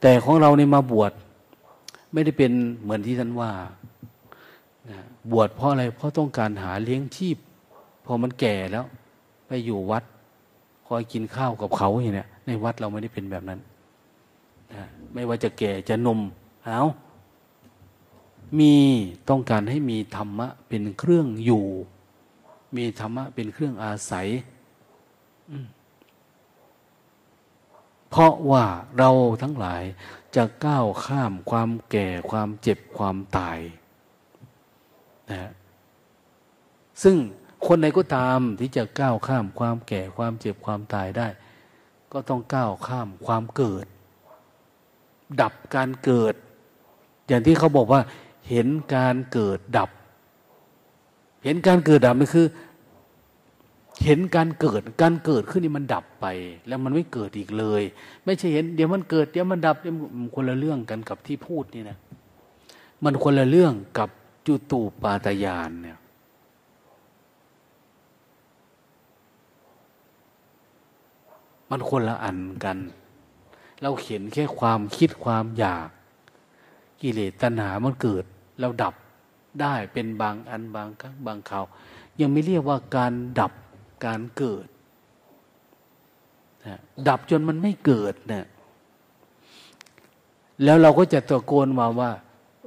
แต่ของเราเนี่ยมาบวชไม่ได้เป็นเหมือนที่ท่านว่านะบวชเพราะอะไรเพราะต้องการหาเลี้ยงชีพพอมันแก่แล้ว ไปอยู่วัด คอยกินข้าวกับเขาอย่างเนี้ยในวัดเราไม่ได้เป็นแบบนั้นนะไม่ว่าจะแก่จะนมเอามีต้องการให้มีธรรมะเป็นเครื่องอยู่ มีธรรมะเป็นเครื่องอาศัยเพราะว่าเราทั้งหลายจะก้าวข้ามความแก่ความเจ็บความตายนะซึ่ง คนใดก็ตามที่จะก้าวข้ามความแก่ความเจ็บความตายได้ ก็ต้องก้าวข้ามความเกิด ดับการเกิด อย่างที่เขาบอกว่า เห็นการเกิดดับ เห็นการเกิดดับนี่คือ เห็นการเกิดการเกิดขึ้นนี่มันดับไป แล้วมันไม่เกิดอีกเลย ไม่ใช่เห็นเดี๋ยวมันเกิดเดี๋ยวมันดับเดี๋ยวมันคนละเรื่องกันกับที่พูดนี่นะมันคนละเรื่องกับจุตูปาตยานเนี่ย มันคนละอันกัน เราเห็นแค่ความคิดความอยาก กิเลสตัณหามันเกิด เราดับได้เป็นบางอันบางครั้งบางคราวยังไม่เรียกว่าการดับการเกิดนะดับจนมันไม่เกิดเนะี่ยแล้วเราก็จะตะโกนมาว่า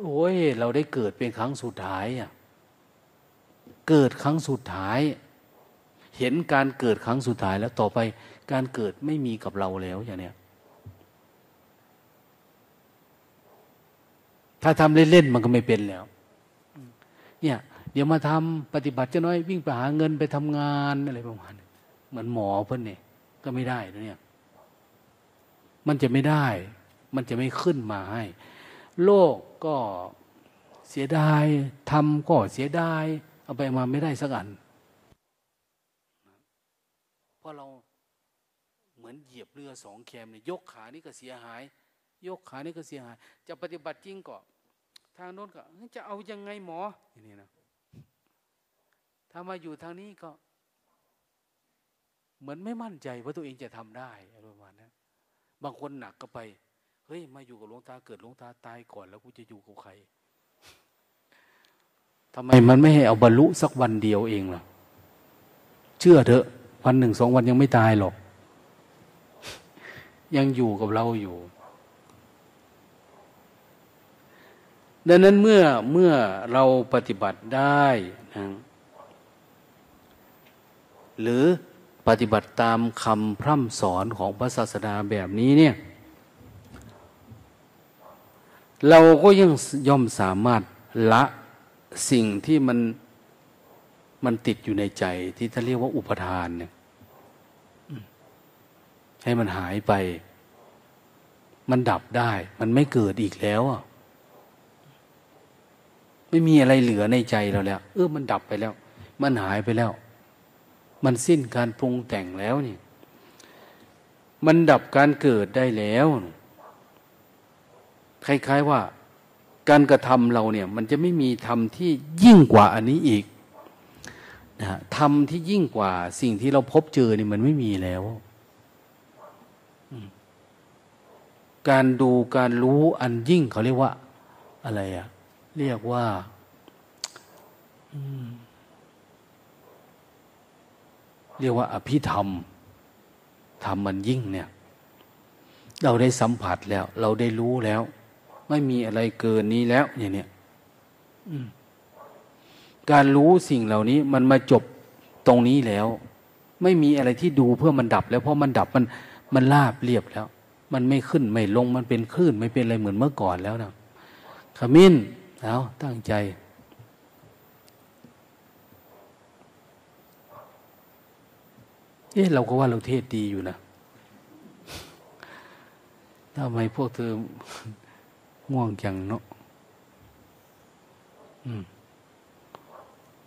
โอ้ย เราได้เกิดเป็นครั้งสุดท้ายอะเกิดครั้งสุดท้าย เห็นการเกิดครั้งสุดท้ายแล้วต่อไปการเกิดไม่มีกับเราแล้วอย่างเนี้ยถ้าทำเล่นๆมันก็ไม่เป็นแล้ว เนี่ย เดี๋ยวมาทำปฏิบัติจะน้อยวิ่งไปหาเงินไปทำงานอะไรประมาณเหมือนหมอเพื่อนเนี่ยก็ไม่ได้นะเนี่ย มันจะไม่ได้ มันจะไม่ขึ้นมาให้ โลกก็เสียดายทำก็เสียดาย เอาไปมาไม่ได้สักอัน เพราะเราเหมือนเหยียบเรือสองแคมเนี่ยยกขานี่ก็เสียหาย ยกขานี่ก็เสียหาย จะปฏิบัติจริงก็ทางโน้นก็จะเอายังไงหมออย่างนี้นะถ้ามาอยู่ทางนี้ก็ เหมือนไม่มั่นใจว่าตัวเองจะทำได้อะไรประมาณนั้นบางคนหนักก็ไปเฮ้ยมาอยู่กับหลวงตาเกิดหลวงตาตายก่อนแล้วกูจะอยู่กับใครทำไมมันไม่ให้เอาบรรลุสักวันเดียวเองล่ะเชื่อเถอะ วันหนึ่งสองวันยังไม่ตายหรอก ยังอยู่กับเราอยู่ ดังนั้นเมื่อเมื่อเราปฏิบัติได้นะหรือปฏิบัติตามคำพร่ำสอนของพระศาสดาแบบนี้เนี่ย เราก็ยังย่อมสามารถละสิ่งที่มัน มันติดอยู่ในใจที่ท่านเรียกว่าอุปทานเนี่ยให้มันหายไป มันดับได้ มันไม่เกิดอีกแล้วอะไม่มีอะไรเหลือในใจเราแล้ว เออมันดับไปแล้ว มันหายไปแล้ว มันสิ้นการปรุงแต่งแล้วนี่ มันดับการเกิดได้แล้ว คล้ายๆว่า การกระทำเราเนี่ย มันจะไม่มีธรรมที่ยิ่งกว่าอันนี้อีก นะธรรมที่ยิ่งกว่าสิ่งที่เราพบเจอเนี่ยมันไม่มีแล้ว การดูการรู้อันยิ่งเขาเรียกว่า อะไรอะเรียกว่าเรียกว่า อภิธรรมธรรมมันยิ่งเนี่ย เราได้สัมผัสแล้ว เราได้รู้แล้ว ไม่มีอะไรเกินนี้แล้ว อย่างเนี้ย การรู้สิ่งเหล่านี้มันมาจบตรงนี้แล้ว ไม่มีอะไรที่ดูเพื่อมันดับ แล้วเพราะมันดับมันมันลาบเรียบแล้ว มันไม่ขึ้นไม่ลงมันเป็นคลื่นไม่เป็นอะไรเหมือนเมื่อก่อนแล้วนะขมิ้นเอาตั้งใจเอ๊ะเราก็ว่าเราเทศดีอยู่นะทำไมพวกเธอง่วงจังเนาะ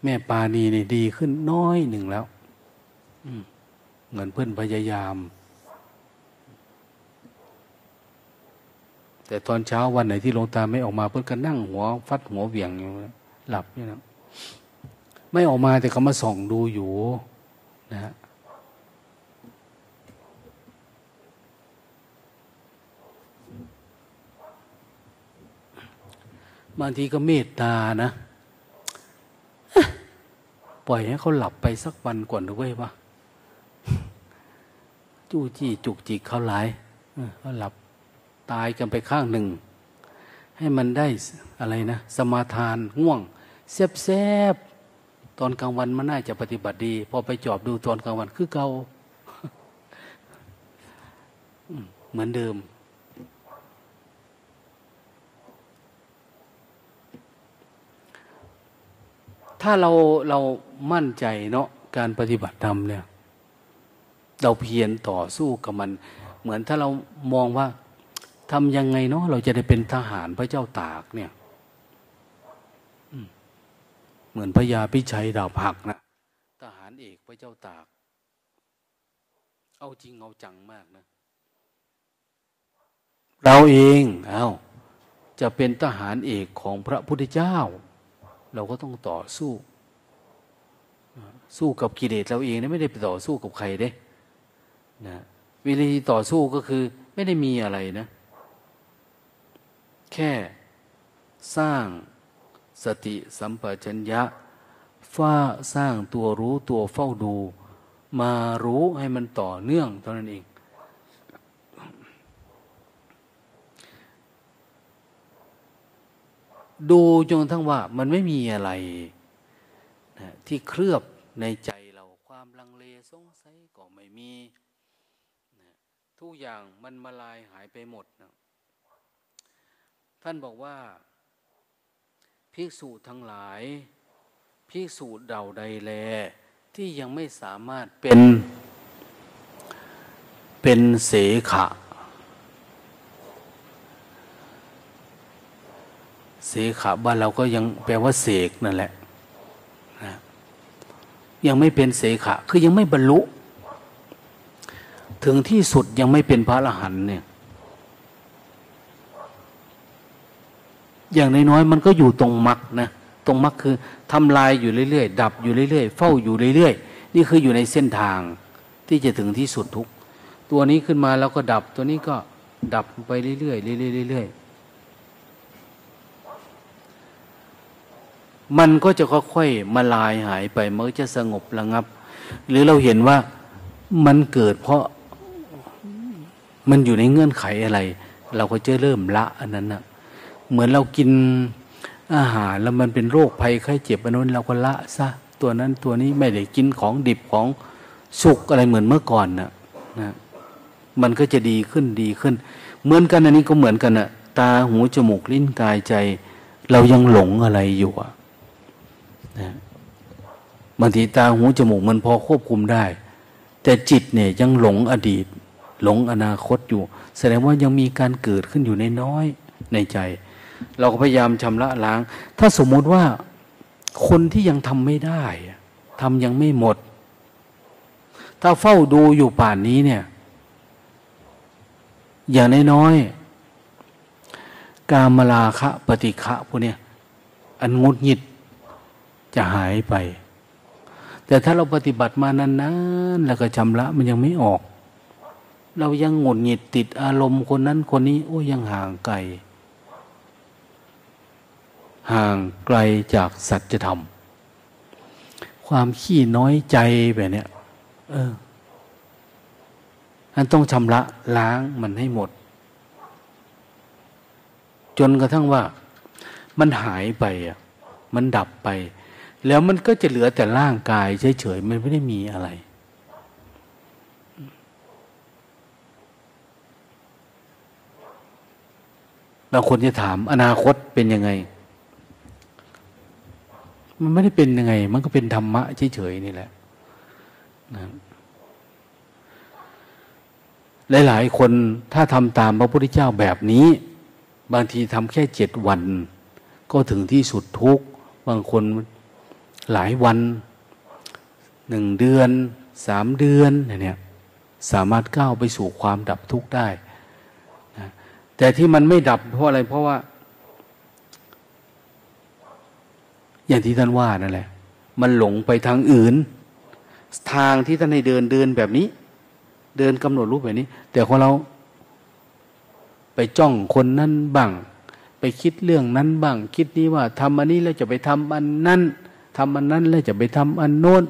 แม่ปานีนี่ดีขึ้นน้อยหนึ่งแล้วเหมือนเพื่อนพยายาม แต่ตอนเช้าวันไหนที่ลงตาไม่ออกมา เพื่อนก็นั่งหัว ฟัดหัวเวียงอยู่หลับนี่นะไม่ออกมาแต่เขามาส่องดูอยู่ นะฮะบางทีก็เมตตานะ ปล่อยให้เขาหลับไปสักวันก่อนด้วยวะจู้จี้จุกจิกเขาหลายเขาหลับตายกันไปข้างหนึ่ง ให้มันได้อะไรนะ สมาทานง่วงแซบๆตอนกลางวันมันน่าจะปฏิบัติดี พอไปจอบดูตอนกลางวันคือเกาเหมือนเดิม ถ้าเราเรามั่นใจเนาะการปฏิบัติธรรมเนี่ย เราเพียรต่อสู้กับมัน เหมือนถ้าเรามองว่าทำยังไงเนาะเราจะได้เป็นทหารพระเจ้าตากเนี่ยเหมือนพญาพิชัยดาวผักนะทหารเอกพระเจ้าตาก เอาจริงเอาจังมากนะ เราเองเอา้าจะเป็นทหารเอกของพระพุทธเจ้า เราก็ต้องต่อสู้ สู้กับกิเลสเราเองนะไม่ได้ไปต่อสู้กับใครเด้นะวิธีต่อสู้ก็คือไม่ได้มีอะไรนะ แค่สร้างสติสัมปชัญญะฝ้าสร้างตัวรู้ตัวเฝ้าดู มารู้ให้มันต่อเนื่องเท่านั้นเอง ดูจนทั้งว่ามันไม่มีอะไรนะที่เคลือบในใจเราความลังเลสงสัยก็ไม่มีนะทุกอย่างมันมาลายหายไปหมดนะท่านบอกว่าภิกษุทั้งหลายภิกษุเดาใดแล ที่ยังไม่สามารถเป็นเป็นเสขะ เสขะบ้านเราก็ยังแปลว่าเสกนั่นแหละนะยังไม่เป็นเสขะ คือยังไม่บรรลุ ถึงที่สุดยังไม่เป็นพระอรหันต์เนี่ย อย่างน้อยๆมันก็อยู่ตรงมรรคนะตรงมรรคคือทำลายอยู่เรื่อยๆ ดับอยู่เรื่อยๆ เฝ้าอยู่เรื่อยๆ นี่คืออยู่ในเส้นทางที่จะถึงที่สุดทุก ตัวนี้ขึ้นมาแล้วก็ดับตัวนี้ก็ดับไปเรื่อยๆเรื่อยๆเรื่อยๆ มันก็จะค่อยๆมาลายหายไปมันจะสงบระงับ หรือเราเห็นว่ามันเกิดเพราะมันอยู่ในเงื่อนไขอะไร เราก็จะเริ่มละอันนั้นนะเหมือนเรากินอาหารแล้วมันเป็นโรคภัยไข้เจ็บอันนั้นเราก็ละซะตัวนั้นตัวนี้ไม่ได้กินของดิบของสุกอะไรเหมือนเมื่อก่อนนะนะมันก็จะดีขึ้นดีขึ้น เหมือนกันอันนี้ก็เหมือนกันนะตาหูจมูกลิ้นกายใจ เรายังหลงอะไรอยู่อะ นะบางทีตาหูจมูกมันพอควบคุมได้ แต่จิตเนี่ยยังหลงอดีต หลงอนาคตอยู่ แสดงว่ายังมีการเกิดขึ้นอยู่ในน้อยในใจ เราก็พยายามชำระล้าง ถ้าสมมติว่าคนที่ยังทำไม่ได้ทำยังไม่หมด ถ้าเฝ้าดูอยู่ป่านนี้เนี่ย อย่างน้อยๆกามลาคะปฏิฆะพวกเนี้ยอันงดหงิด จะหายไป แต่ถ้าเราปฏิบัติมานานๆแล้วก็ชำระมันยังไม่ออก เรายังหงุดหงิดติดอารมณ์คนนั้นคนนี้ โอ้ยังห่างไกล ห่างไกลจากสัจธรรม ความขี้น้อยใจแบบเนี้ยเอออันต้องชำระล้างมันให้หมด จนกระทั่งว่ามันหายไปอะ มันดับไป แล้วมันก็จะเหลือแต่ร่างกายเฉยๆมันไม่ได้มีอะไร บางคนจะถามอนาคตเป็นยังไง มันไม่ได้เป็นยังไง มันก็เป็นธรรมะเฉยๆนี่แหละนะหลายๆคนถ้าทำตามพระพุทธเจ้าแบบนี้ บางทีทำแค่เจ็ดวัน ก็ถึงที่สุดทุกบางคน หลายวันหนึ่งเดือนสามเดือนเนี่ยสามารถก้าวไปสู่ความดับทุกข์ได้นะแต่ที่มันไม่ดับเพราะอะไรเพราะว่า อย่างที่ท่านว่านั่นแหละ มันหลงไปทางอื่น ทางที่ท่านให้เดินเดินแบบนี้ เดินกำหนดรูปแบบนี้ แต่ของเราไปจ้องคนนั้นบ้าง ไปคิดเรื่องนั้นบ้าง คิดนี้ว่าทำอันนี้แล้วจะไปทำอันนั้น ทำอันนั้นแล้วจะไปทำอันโน้น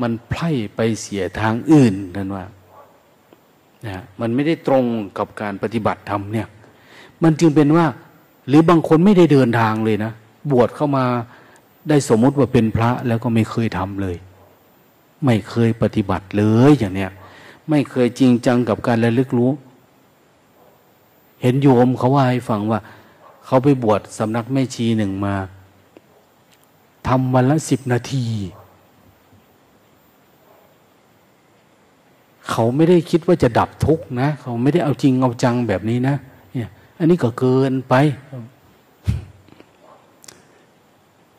มันไพร่ไปเสียทางอื่นนั่นว่านะมันไม่ได้ตรงกับการปฏิบัติธรรมเนี่ย มันจึงเป็นว่า หรือบางคนไม่ได้เดินทางเลยนะ บวชเข้ามาได้สมมติว่าเป็นพระแล้วก็ไม่เคยทำเลย ไม่เคยปฏิบัติเลยอย่างเนี้ยไม่เคยจริงจังกับการระลึกรู้ เห็นโยมเขาว่าให้ฟังว่า เขาไปบวชสำนักแม่ชีหนึ่งมา ทำวันละสิบนาที เขาไม่ได้คิดว่าจะดับทุกนะ เขาไม่ได้เอาจริงเอาจังแบบนี้นะเนี่ยอันนี้ก็เกินไป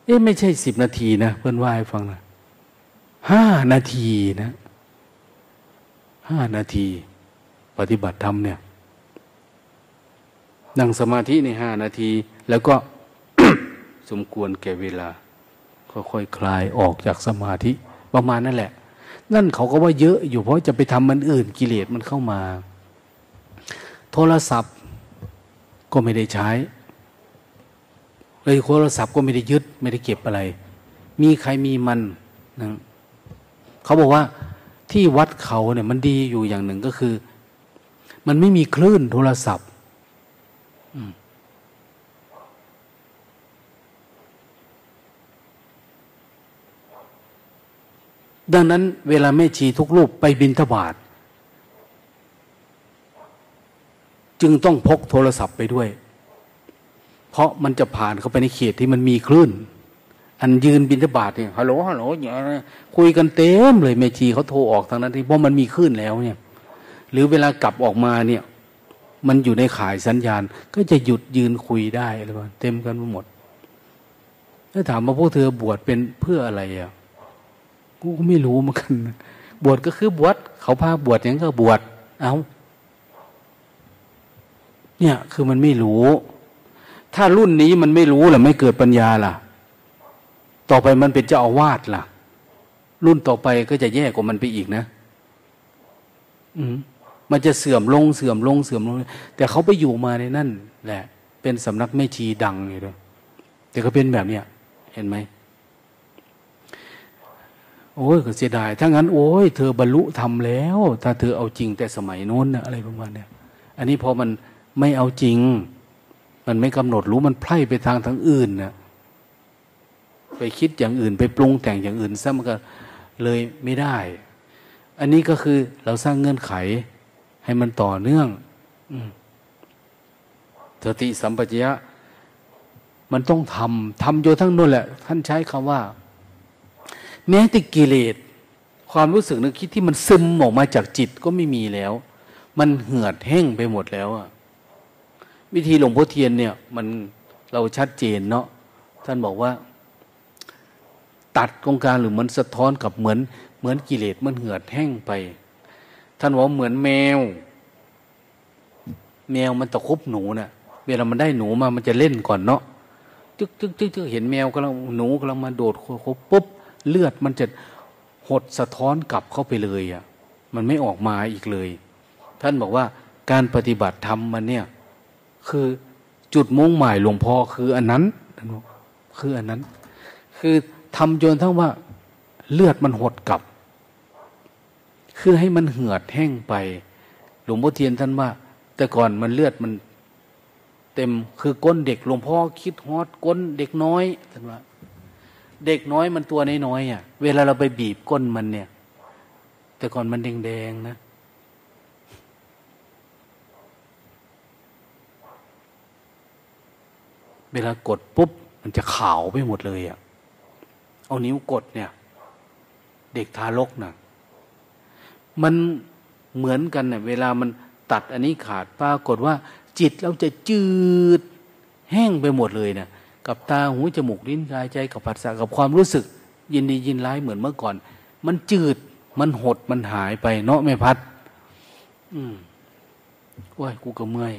เอ๊ะไม่ใช่สิบนาทีนะเพื่อนว่าให้ฟังนะห้านาทีนะห้านาที ปฏิบัติธรรมเนี่ยนั่งสมาธิในห้านาที แล้วก็สมควรแก่เวลา ค่อยๆคลายออกจากสมาธิประมาณนั่นแหละ นั่นเขาก็ว่าเยอะอยู่เพราะจะไปทำมันอื่นกิเลสมันเข้ามา โทรศัพท์ก็ไม่ได้ใช้เลยโทรศัพท์ก็ไม่ได้ยึดไม่ได้เก็บอะไร มีใครมีมันนะเขาบอกว่าที่วัดเขาเนี่ยมันดีอยู่อย่างหนึ่งก็คือ มันไม่มีคลื่นโทรศัพท์ ดังนั้นเวลาแม่ชีทุกรูปไปบินทบาทจึงต้องพกโทรศัพท์ไปด้วย เพราะมันจะผ่านเข้าไปในเขตที่มันมีคลื่น อันยืนบินทบาทเนี่ยฮัลโหลฮัลโหลอย่างคุยกันเต็มเลยแม่ชีเขาโทรออกทางนั้นที่เพราะมันมีคลื่นแล้วเนี่ย หรือเวลากลับออกมาเนี่ย มันอยู่ในข่ายสัญญาณ ก็จะหยุดยืนคุยได้อะไรบ้าเต็มกันหมด ถ้าถามว่าพวกเธอบวชเป็นเพื่ออะไรอะ กูก็ไม่รู้เหมือนกัน บวชก็คือบวชเขาพาบวชอย่างก็บวชเอาเนี่ย คือมันไม่รู้ ถ้ารุ่นนี้มันไม่รู้ล่ะ ไม่เกิดปัญญาล่ะ ต่อไปมันเป็นเจ้าอาวาสล่ะ รุ่นต่อไปก็จะแย่กว่ามันไปอีกนะ อืมมันจะเสื่อมลงเสื่อมลงเสื่อมลง แต่เขาไปอยู่มาในนั่นแหละ เป็นสำนักไม่ชีดังอยู่ด้วยแต่ก็เป็นแบบเนี้ย เห็นไหม โอ้ยก็เสียดายถ้างั้นโอ้ยเธอบรรลุทำแล้ว ถ้าเธอเอาจริงแต่สมัยโน้นนะอะไรประมาณเนี้ยอันนี้พอมันไม่เอาจริง มันไม่กำหนดรู้มันไพร่ไปทางทางอื่นนะไปคิดอย่างอื่น ไปปรุงแต่งอย่างอื่นซะมันก็เลยไม่ได้ อันนี้ก็คือเราสร้างเงื่อนไข ให้มันต่อเนื่องสติสัมปชัญญะมันต้องทำทำโยทั้งนู้นแหละ ท่านใช้คำว่า แม้แต่กิเลสความรู้สึกนึกคิดที่มันซึมออกมาจากจิตก็ไม่มีแล้ว มันเหือดแห้งไปหมดแล้วอะวิธีหลวงพ่อเทียนเนี่ย มันเราชัดเจนเนาะท่านบอกว่า ตัดกองการหรือมันสะท้อนกับเหมือน เหมือนกิเลสมันเหือดแห้งไป ท่านบอกเหมือนแมว แมวมันตะคุบหนูเนะ่ะ เวลามันได้หนูมามันจะเล่นก่อนเนาะจึกจึกจึกจึกเห็นแมวกำลังหนูกำลังมาโดดคบปุ๊บ เลือดมันจะหดสะท้อนกลับเข้าไปเลยอะ่ะ มันไม่ออกมาอีกเลย ท่านบอกว่าการปฏิบัติธรรมมันเนี่ย คือจุดมุ่งหมายหลวงพ่อคืออันนั้นท่านบอกคืออันนั้น คือทำจนทั้งว่าเลือดมันหดกลับ คือให้มันเหือดแห้งไป หลวงพ่อเทียนท่านว่า แต่ก่อนมันเลือดมัน เต็มคือก้นเด็กหลวงพ่อคิดฮอดก้นเด็กน้อยท่านว่า เด็กน้อยมันตัวน้อยๆอะ เวลาเราไปบีบก้นมันเนี่ย แต่ก่อนมันแดงๆนะ เวลากดปุ๊บ มันจะขาวไปหมดเลยอะ เอานิ้วกดเนี่ย เด็กทารกนะ่ะ มันเหมือนกันเนี่ยเวลามันตัดอันนี้ขาดปรากฏว่า จิตเราจะจืดแห้งไปหมดเลยเนะี่ย กับตาหูจมูกลิ้นกายใจกับผัสสะกับความรู้สึก ยินดียินร้ายเหมือนเมื่อก่อน มันจืดมันหดมันหายไป เนาะไม่พัด อืมว้ยกูก็เมื่อย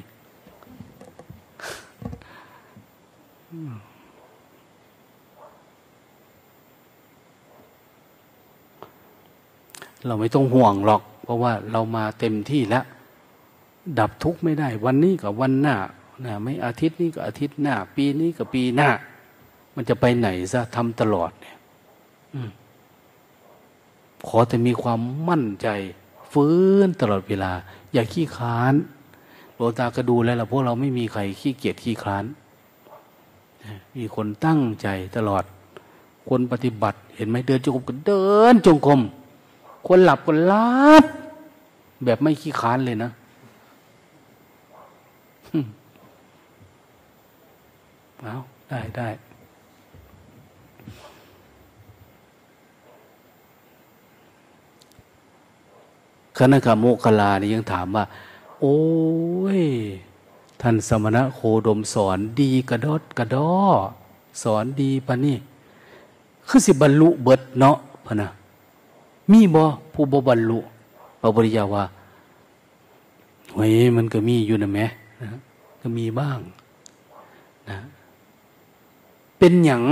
เราไม่ต้องห่วงหรอก เพราะว่าเรามาเต็มที่แล้ว ดับทุกข์ไม่ได้ วันนี้กับวันหน้า นะไม่อาทิตย์นี้ก็อาทิตย์หน้า ปีนี้ก็ปีหน้า มันจะไปไหนซะทำตลอดเนี่ยขอแต่มีความมั่นใจ ฟื้นตลอดเวลา อย่าขี้ค้านโลตาก็ดูแล้วล่ะพวกเราไม่มีใครขี้เกียจขี้ค้านมีคนตั้งใจตลอด คนปฏิบัติ เห็นไหมเดินจงกรมก็เดินจงกรมคนหลับก็หลับแบบไม่ขี้ค้านเลยนะ เอาได้ได้คณะกรรมโมคลานี่ยังถามว่า โอ้ย ท่านสมณะโคดมสอนดีกระดดกระดอ สอนดีปะนี่ คือสิบรรลุเบิดเนาะพะนะมีบ่ผู้บบรรลุพระบริยาว่าเฮ้ยมันก็มีอยู่นะแม่นะก็มีบ้าง นะ เป็นอย่าง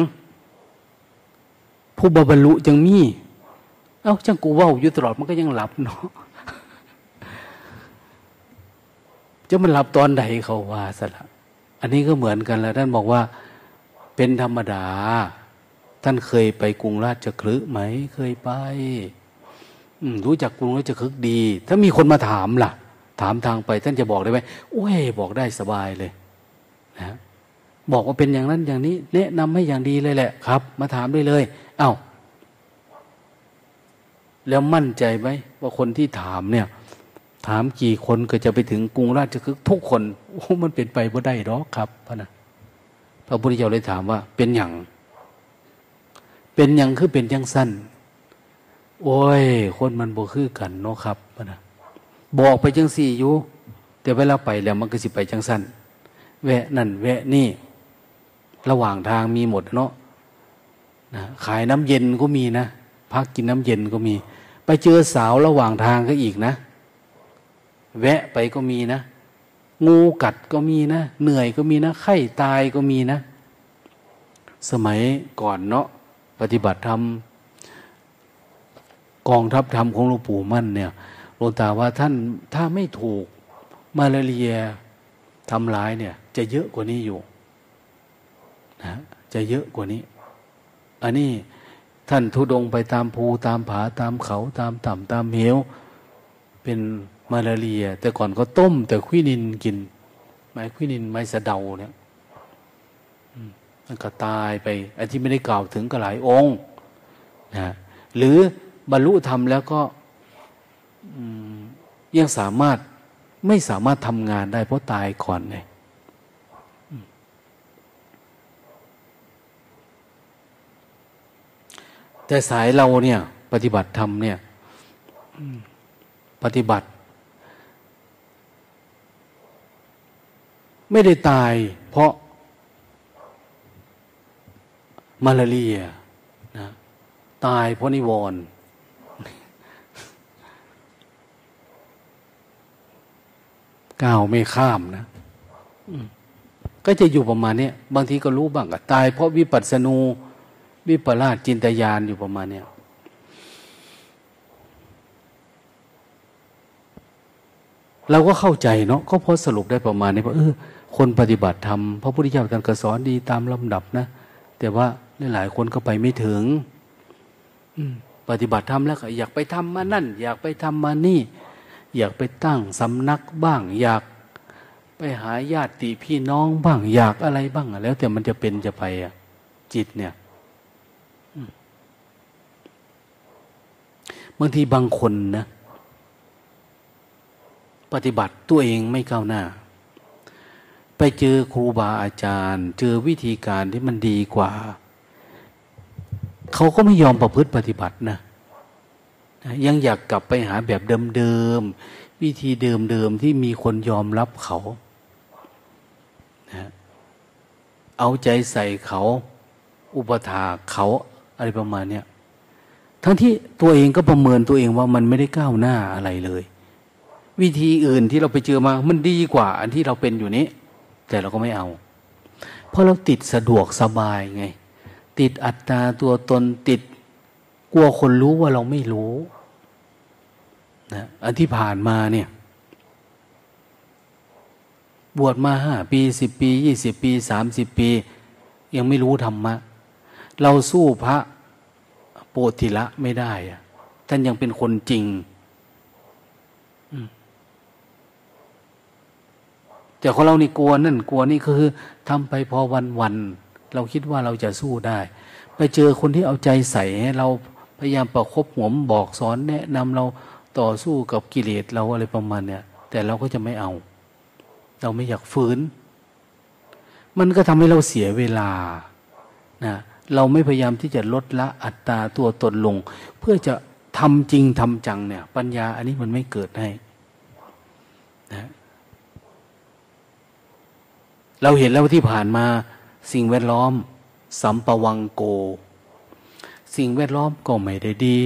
ผู้บรรลุจังมี เอ้าจังกูว่าอยู่ตลอดมันก็ยังหลับเนาะจะมันหลับตอนไหนเขาว่าสละอันนี้ก็เหมือนกันแล้วท่านบอกว่าเป็นธรรมดา ท่านเคยไปกรุงราชคลึไหม เคยไปรู้จักกรุงราชคลึดี ถ้ามีคนมาถามล่ะ ถามทางไป ท่านจะบอกได้ไหมโอ้ยบอกได้สบายเลย นะ บอกว่าเป็นอย่างนั้นอย่างนี้ แนะนำให้อย่างดีเลยแหละครับ มาถามได้เลย เอา้า แล้วมั่นใจไหมว่าคนที่ถามเนี่ย ถามกี่คนก็จะไปถึงกรุงราชคฤห์ทุกคนโอ้มันเป็นไปบ่ได้หรอกครับพระนะพระพุทธเจ้าเลยถามว่า เป็นอย่าง เป็นอย่างคือเป็นยังสั้นโอ้ย คนมันบ่คือกันเนาะครับพระนะบอกไปจังสี่อยู่แต่เวลาไปแล้วมันก็สิไปจังสั้นแวะนั่นแวะนี่ ระหว่างทางมีหมดเนาะนะขายน้ำเย็นก็มีนะพักกินน้ำเย็นก็มี ไปเจอสาวระหว่างทางก็อีกนะ แวะไปก็มีนะ งูกัดก็มีนะ เหนื่อยก็มีนะ ไข้ตายก็มีนะ สมัยก่อนเนาะปฏิบัติธรรมกองทัพธรรมของหลวงปู่มั่นเนี่ยหลวงตาว่าท่านถ้าไม่ถูกมาลาเรียทำร้ายเนี่ย จะเยอะกว่านี้อยู่ นะจะเยอะกว่านี้ อันนี้ท่านทุดงไปตามภูตามผาตามเขาตามต่ำตามเหวเป็นมาลาเรีย แต่ก่อนก็ต้ม แต่ควินินกิน ไม้ควินินไม้สะเดาเนี่ยมันก็ตายไปอันที่ไม่ได้กล่าวถึงก็หลายองค์นะหรือบรรลุธรรมแล้วก็ยังสามารถไม่สามารถทำงานได้เพราะตายก่อนเลย แต่สายเราเนี่ย ปฏิบัติธรรมเนี่ยปฏิบัติ ไม่ได้ตายเพราะมาลาเรียนะตายเพราะนิวรณ์ก้าวไม่ข้ามนะก็จะอยู่ประมาณนี้บางทีก็รู้บ้างก็ตายเพราะวิปัสสนู วิปลาสจินตยานอยู่ประมาณเนี้ยเราก็เข้าใจเนาะก็พอสรุปได้ประมาณนี้ว่าเออคนปฏิบัติธรรมพระพุทธเจ้าท่านก็สอนดีตามลำดับนะ แต่ว่าหลายคนก็ไปไม่ถึงปฏิบัติธรรมแล้วก็อยากไปทำมานั่น อยากไปทำมานี่ อยากไปตั้งสำนักบ้าง อยากไปหาญาติพี่น้องบ้าง อยากอะไรบ้างแล้วแต่มันจะเป็นจะไปอะจิตเนี่ย บางทีบางคนนะ ปฏิบัติตัวเองไม่ก้าวหน้า ไปเจอครูบาอาจารย์ เจอวิธีการที่มันดีกว่า เขาก็ไม่ยอมประพฤติปฏิบัตินะ ยังอยากกลับไปหาแบบเดิมๆ วิธีเดิมๆ ที่มีคนยอมรับเขานะเอาใจใส่เขา อุปถาเขาอะไรประมาณเนี้ย ทั้งที่ตัวเองก็ประเมินตัวเองว่ามันไม่ได้ก้าวหน้าอะไรเลย วิธีอื่นที่เราไปเจอมา มันดีกว่า อันที่เราเป็นอยู่นี้ แต่เราก็ไม่เอา เพราะเราติดสะดวกสบายไง ติดอัตตาตัวตนติดกลัวคนรู้ว่าเราไม่รู้นะอันที่ผ่านมาเนี่ย บวชมาห้าปีสิบปียี่สิบปีสามสิบปี ยังไม่รู้ธรรมะ เราสู้พระ ธิละไม่ได้อะท่านยังเป็นคนจริงแต่ของเรานี่กลัวนั่นกลัวนี่คือทำไปพอวันวันเราคิดว่าเราจะสู้ได้ ไปเจอคนที่เอาใจใส่ให้เราพยายามประคบหวมบอกสอนแนะนำเราต่อสู้กับกิเลสเราอะไรประมาณเนี่ย แต่เราก็จะไม่เอา เราไม่อยากฝืน มันก็ทำให้เราเสียเวลานะ เราไม่พยายามที่จะลดละอัตราตัวตนลง เพื่อจะทำจริงทำจังเนี่ย ปัญญาอันนี้มันไม่เกิดให้นะเราเห็นแล้วที่ผ่านมาสิ่งแวดล้อม สัมปวังโก สิ่งแวดล้อมก็ไม่ได้ดี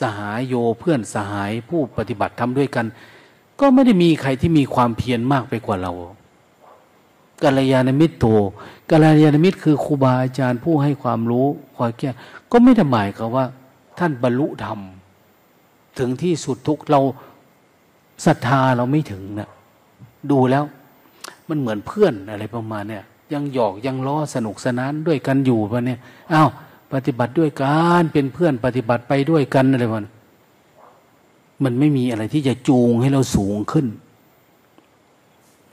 สหายโยเพื่อนสหายผู้ปฏิบัติทำด้วยกัน ก็ไม่ได้มีใครที่มีความเพียรมากไปกว่าเรา กัลยาณมิตรโตกัลยาณมิตรคือครูบาอาจารย์ผู้ให้ความรู้คอยแก้ก็ไม่ได้หมายกับว่า ท่านบรรลุธรรม ถึงที่สุดทุกเราศรัทธาเราไม่ถึงนะดูแล้ว มันเหมือนเพื่อนอะไรประมาณเนี่ย ยังหยอกยังล้อสนุกสนานด้วยกันอยู่ปะเนี่ยอ้าวปฏิบัติด้วยกันเป็นเพื่อนปฏิบัติไปด้วยกันอะไรมันมันไม่มีอะไรที่จะจูงให้เราสูงขึ้น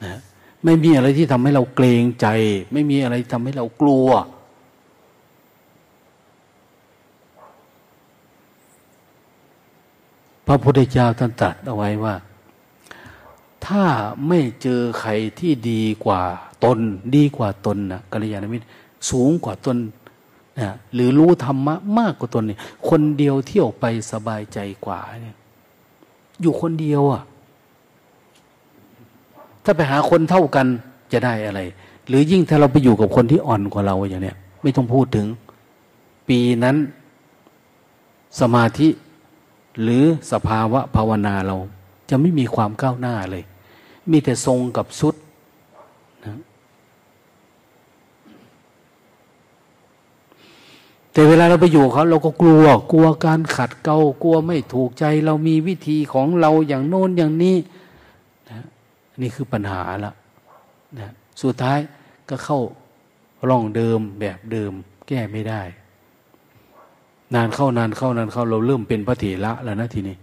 นะ ไม่มีอะไรที่ทำให้เราเกรงใจ ไม่มีอะไรทำให้เรากลัว พระพุทธเจ้าท่านตรัสเอาไว้ว่า ถ้าไม่เจอใครที่ดีกว่าตน ดีกว่าตนนะกัลยาณมิตรสูงกว่าตนนะหรือรู้ธรรมะมากกว่าตนเนี่ยคนเดียวเที่ยวไปสบายใจกว่าเนี่ยอยู่คนเดียวอะ ถ้าไปหาคนเท่ากันจะได้อะไร หรือยิ่งถ้าเราไปอยู่กับคนที่อ่อนกว่าเราอย่างเนี้ยไม่ต้องพูดถึง ปีนั้นสมาธิหรือสภาวะภาวนาเรา จะไม่มีความก้าวหน้าเลย มีแต่ทรงกับสุดนะแต่เวลาเราไปอยู่เขาเราก็กลัว กลัวการขัดเกลากลัวไม่ถูกใจ เรามีวิธีของเราอย่างโน้นอย่างนี้ นี่คือปัญหาละนะสุดท้ายก็เข้าร่องเดิมแบบเดิมแก้ไม่ได้ นานเข้านานเข้านานเข้าเราเริ่มเป็นพระเถระแล้วนะทีนี้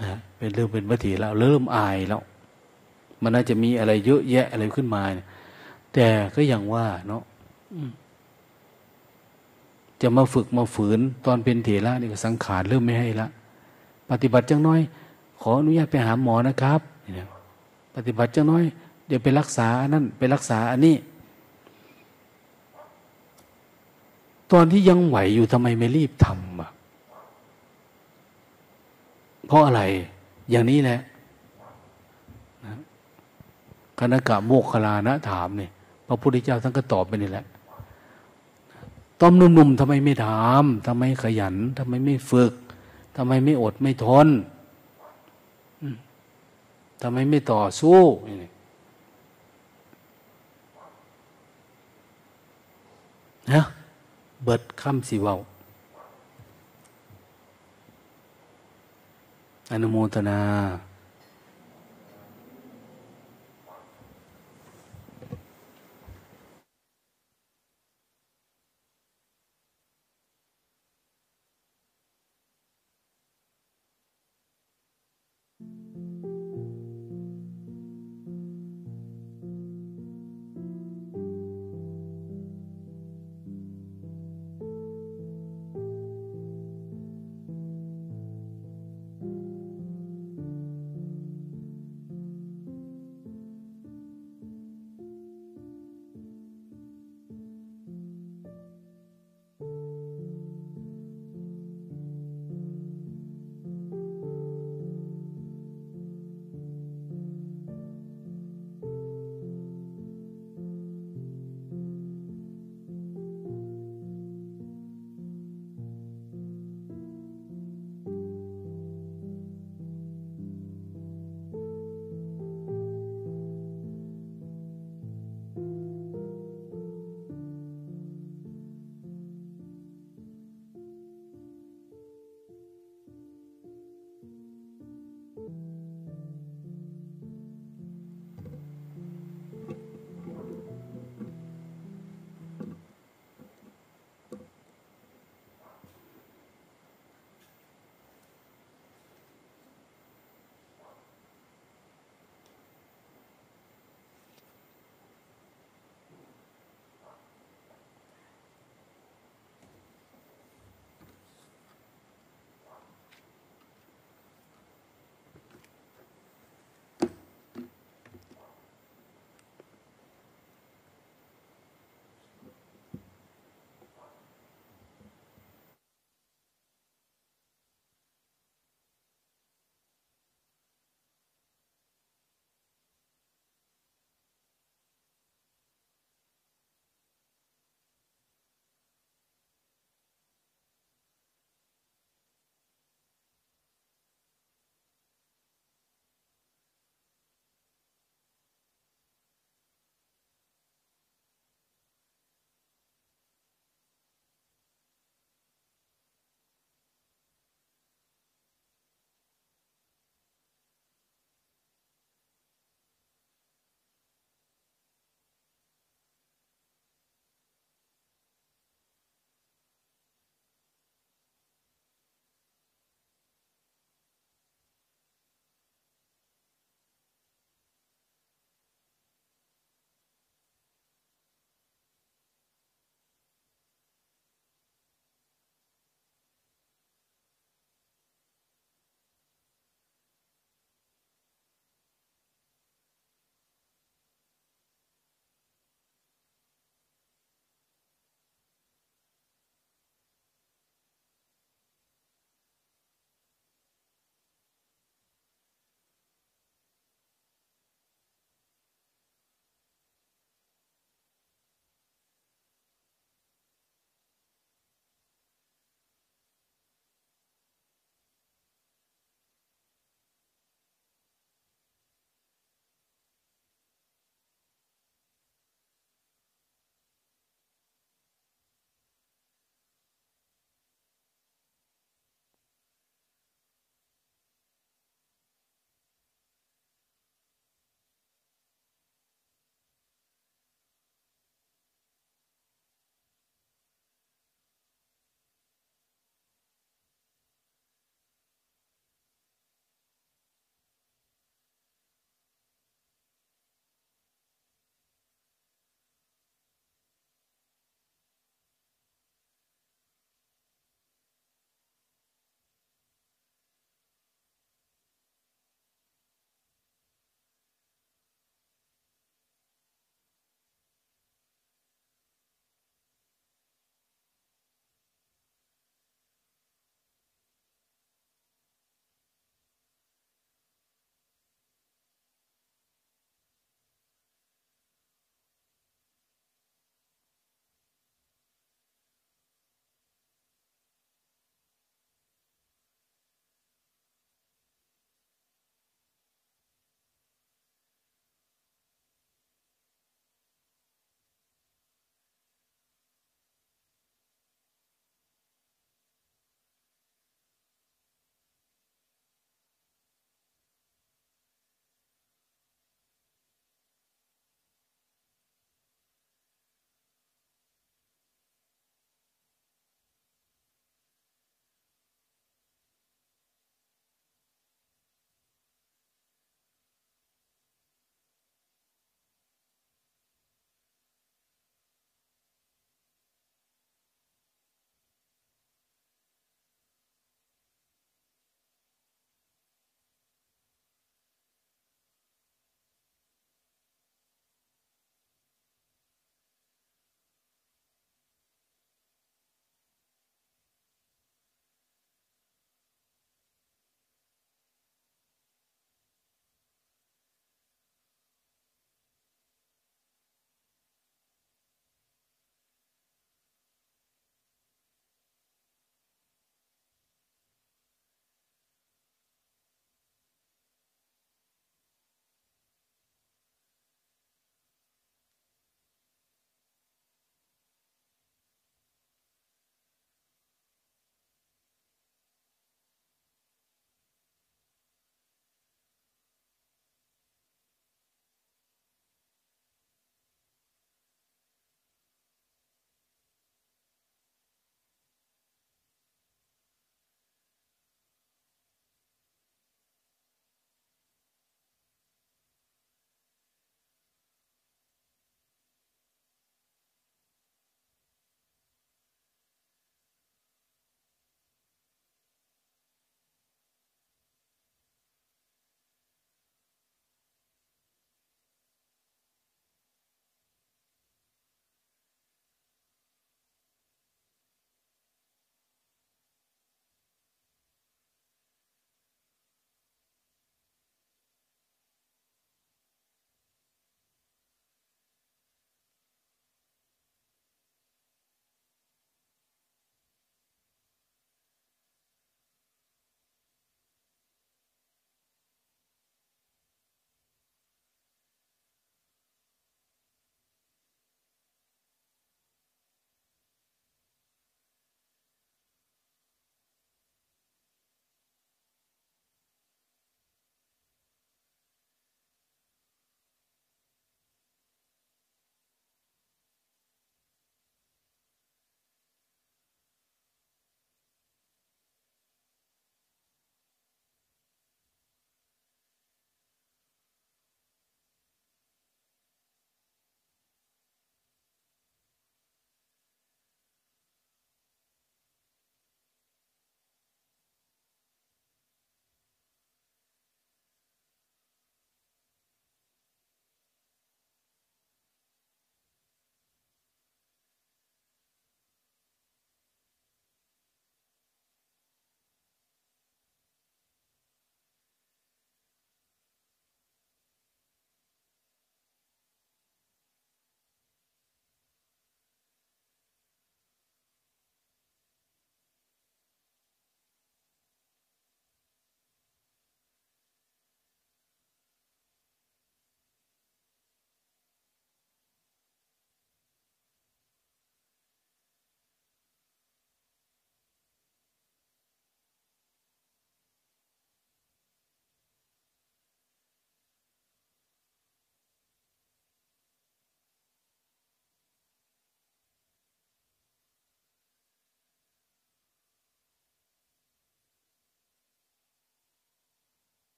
นะเป็นเริ่มเป็นพระเถระเริ่มอายแล้ว มันน่าจะมีอะไรเยอะแยะอะไรขึ้นมาเนี่ยแต่ก็อย่างว่าเนาะจะมาฝึกมาฝืนตอนเป็นเถระนี่ก็สังขารเริ่มไม่ให้ละ ปฏิบัติจังน้อย ขออนุญาตไปหาหมอนะครับเนี่ย ปฏิบัติจังน้อย เดี๋ยวไปรักษาอันนั้นไปรักษาอันนี้ ตอนที่ยังไหวอยู่ทำไมไม่รีบทำอะเพราะอะไรอย่างนี้แหละคณกะโมกขลานะถามเนี่ยพระพุทธเจ้าท่านก็ตอบไปนี่แหละตอมหนุ่มๆทำไมไม่ถามทำไมขยันทำไมไม่ฝึกทำไมไม่อดไม่ทน ทำไมไม่ต่อสู้นะเบิดคำสิเวาอนุโมทนา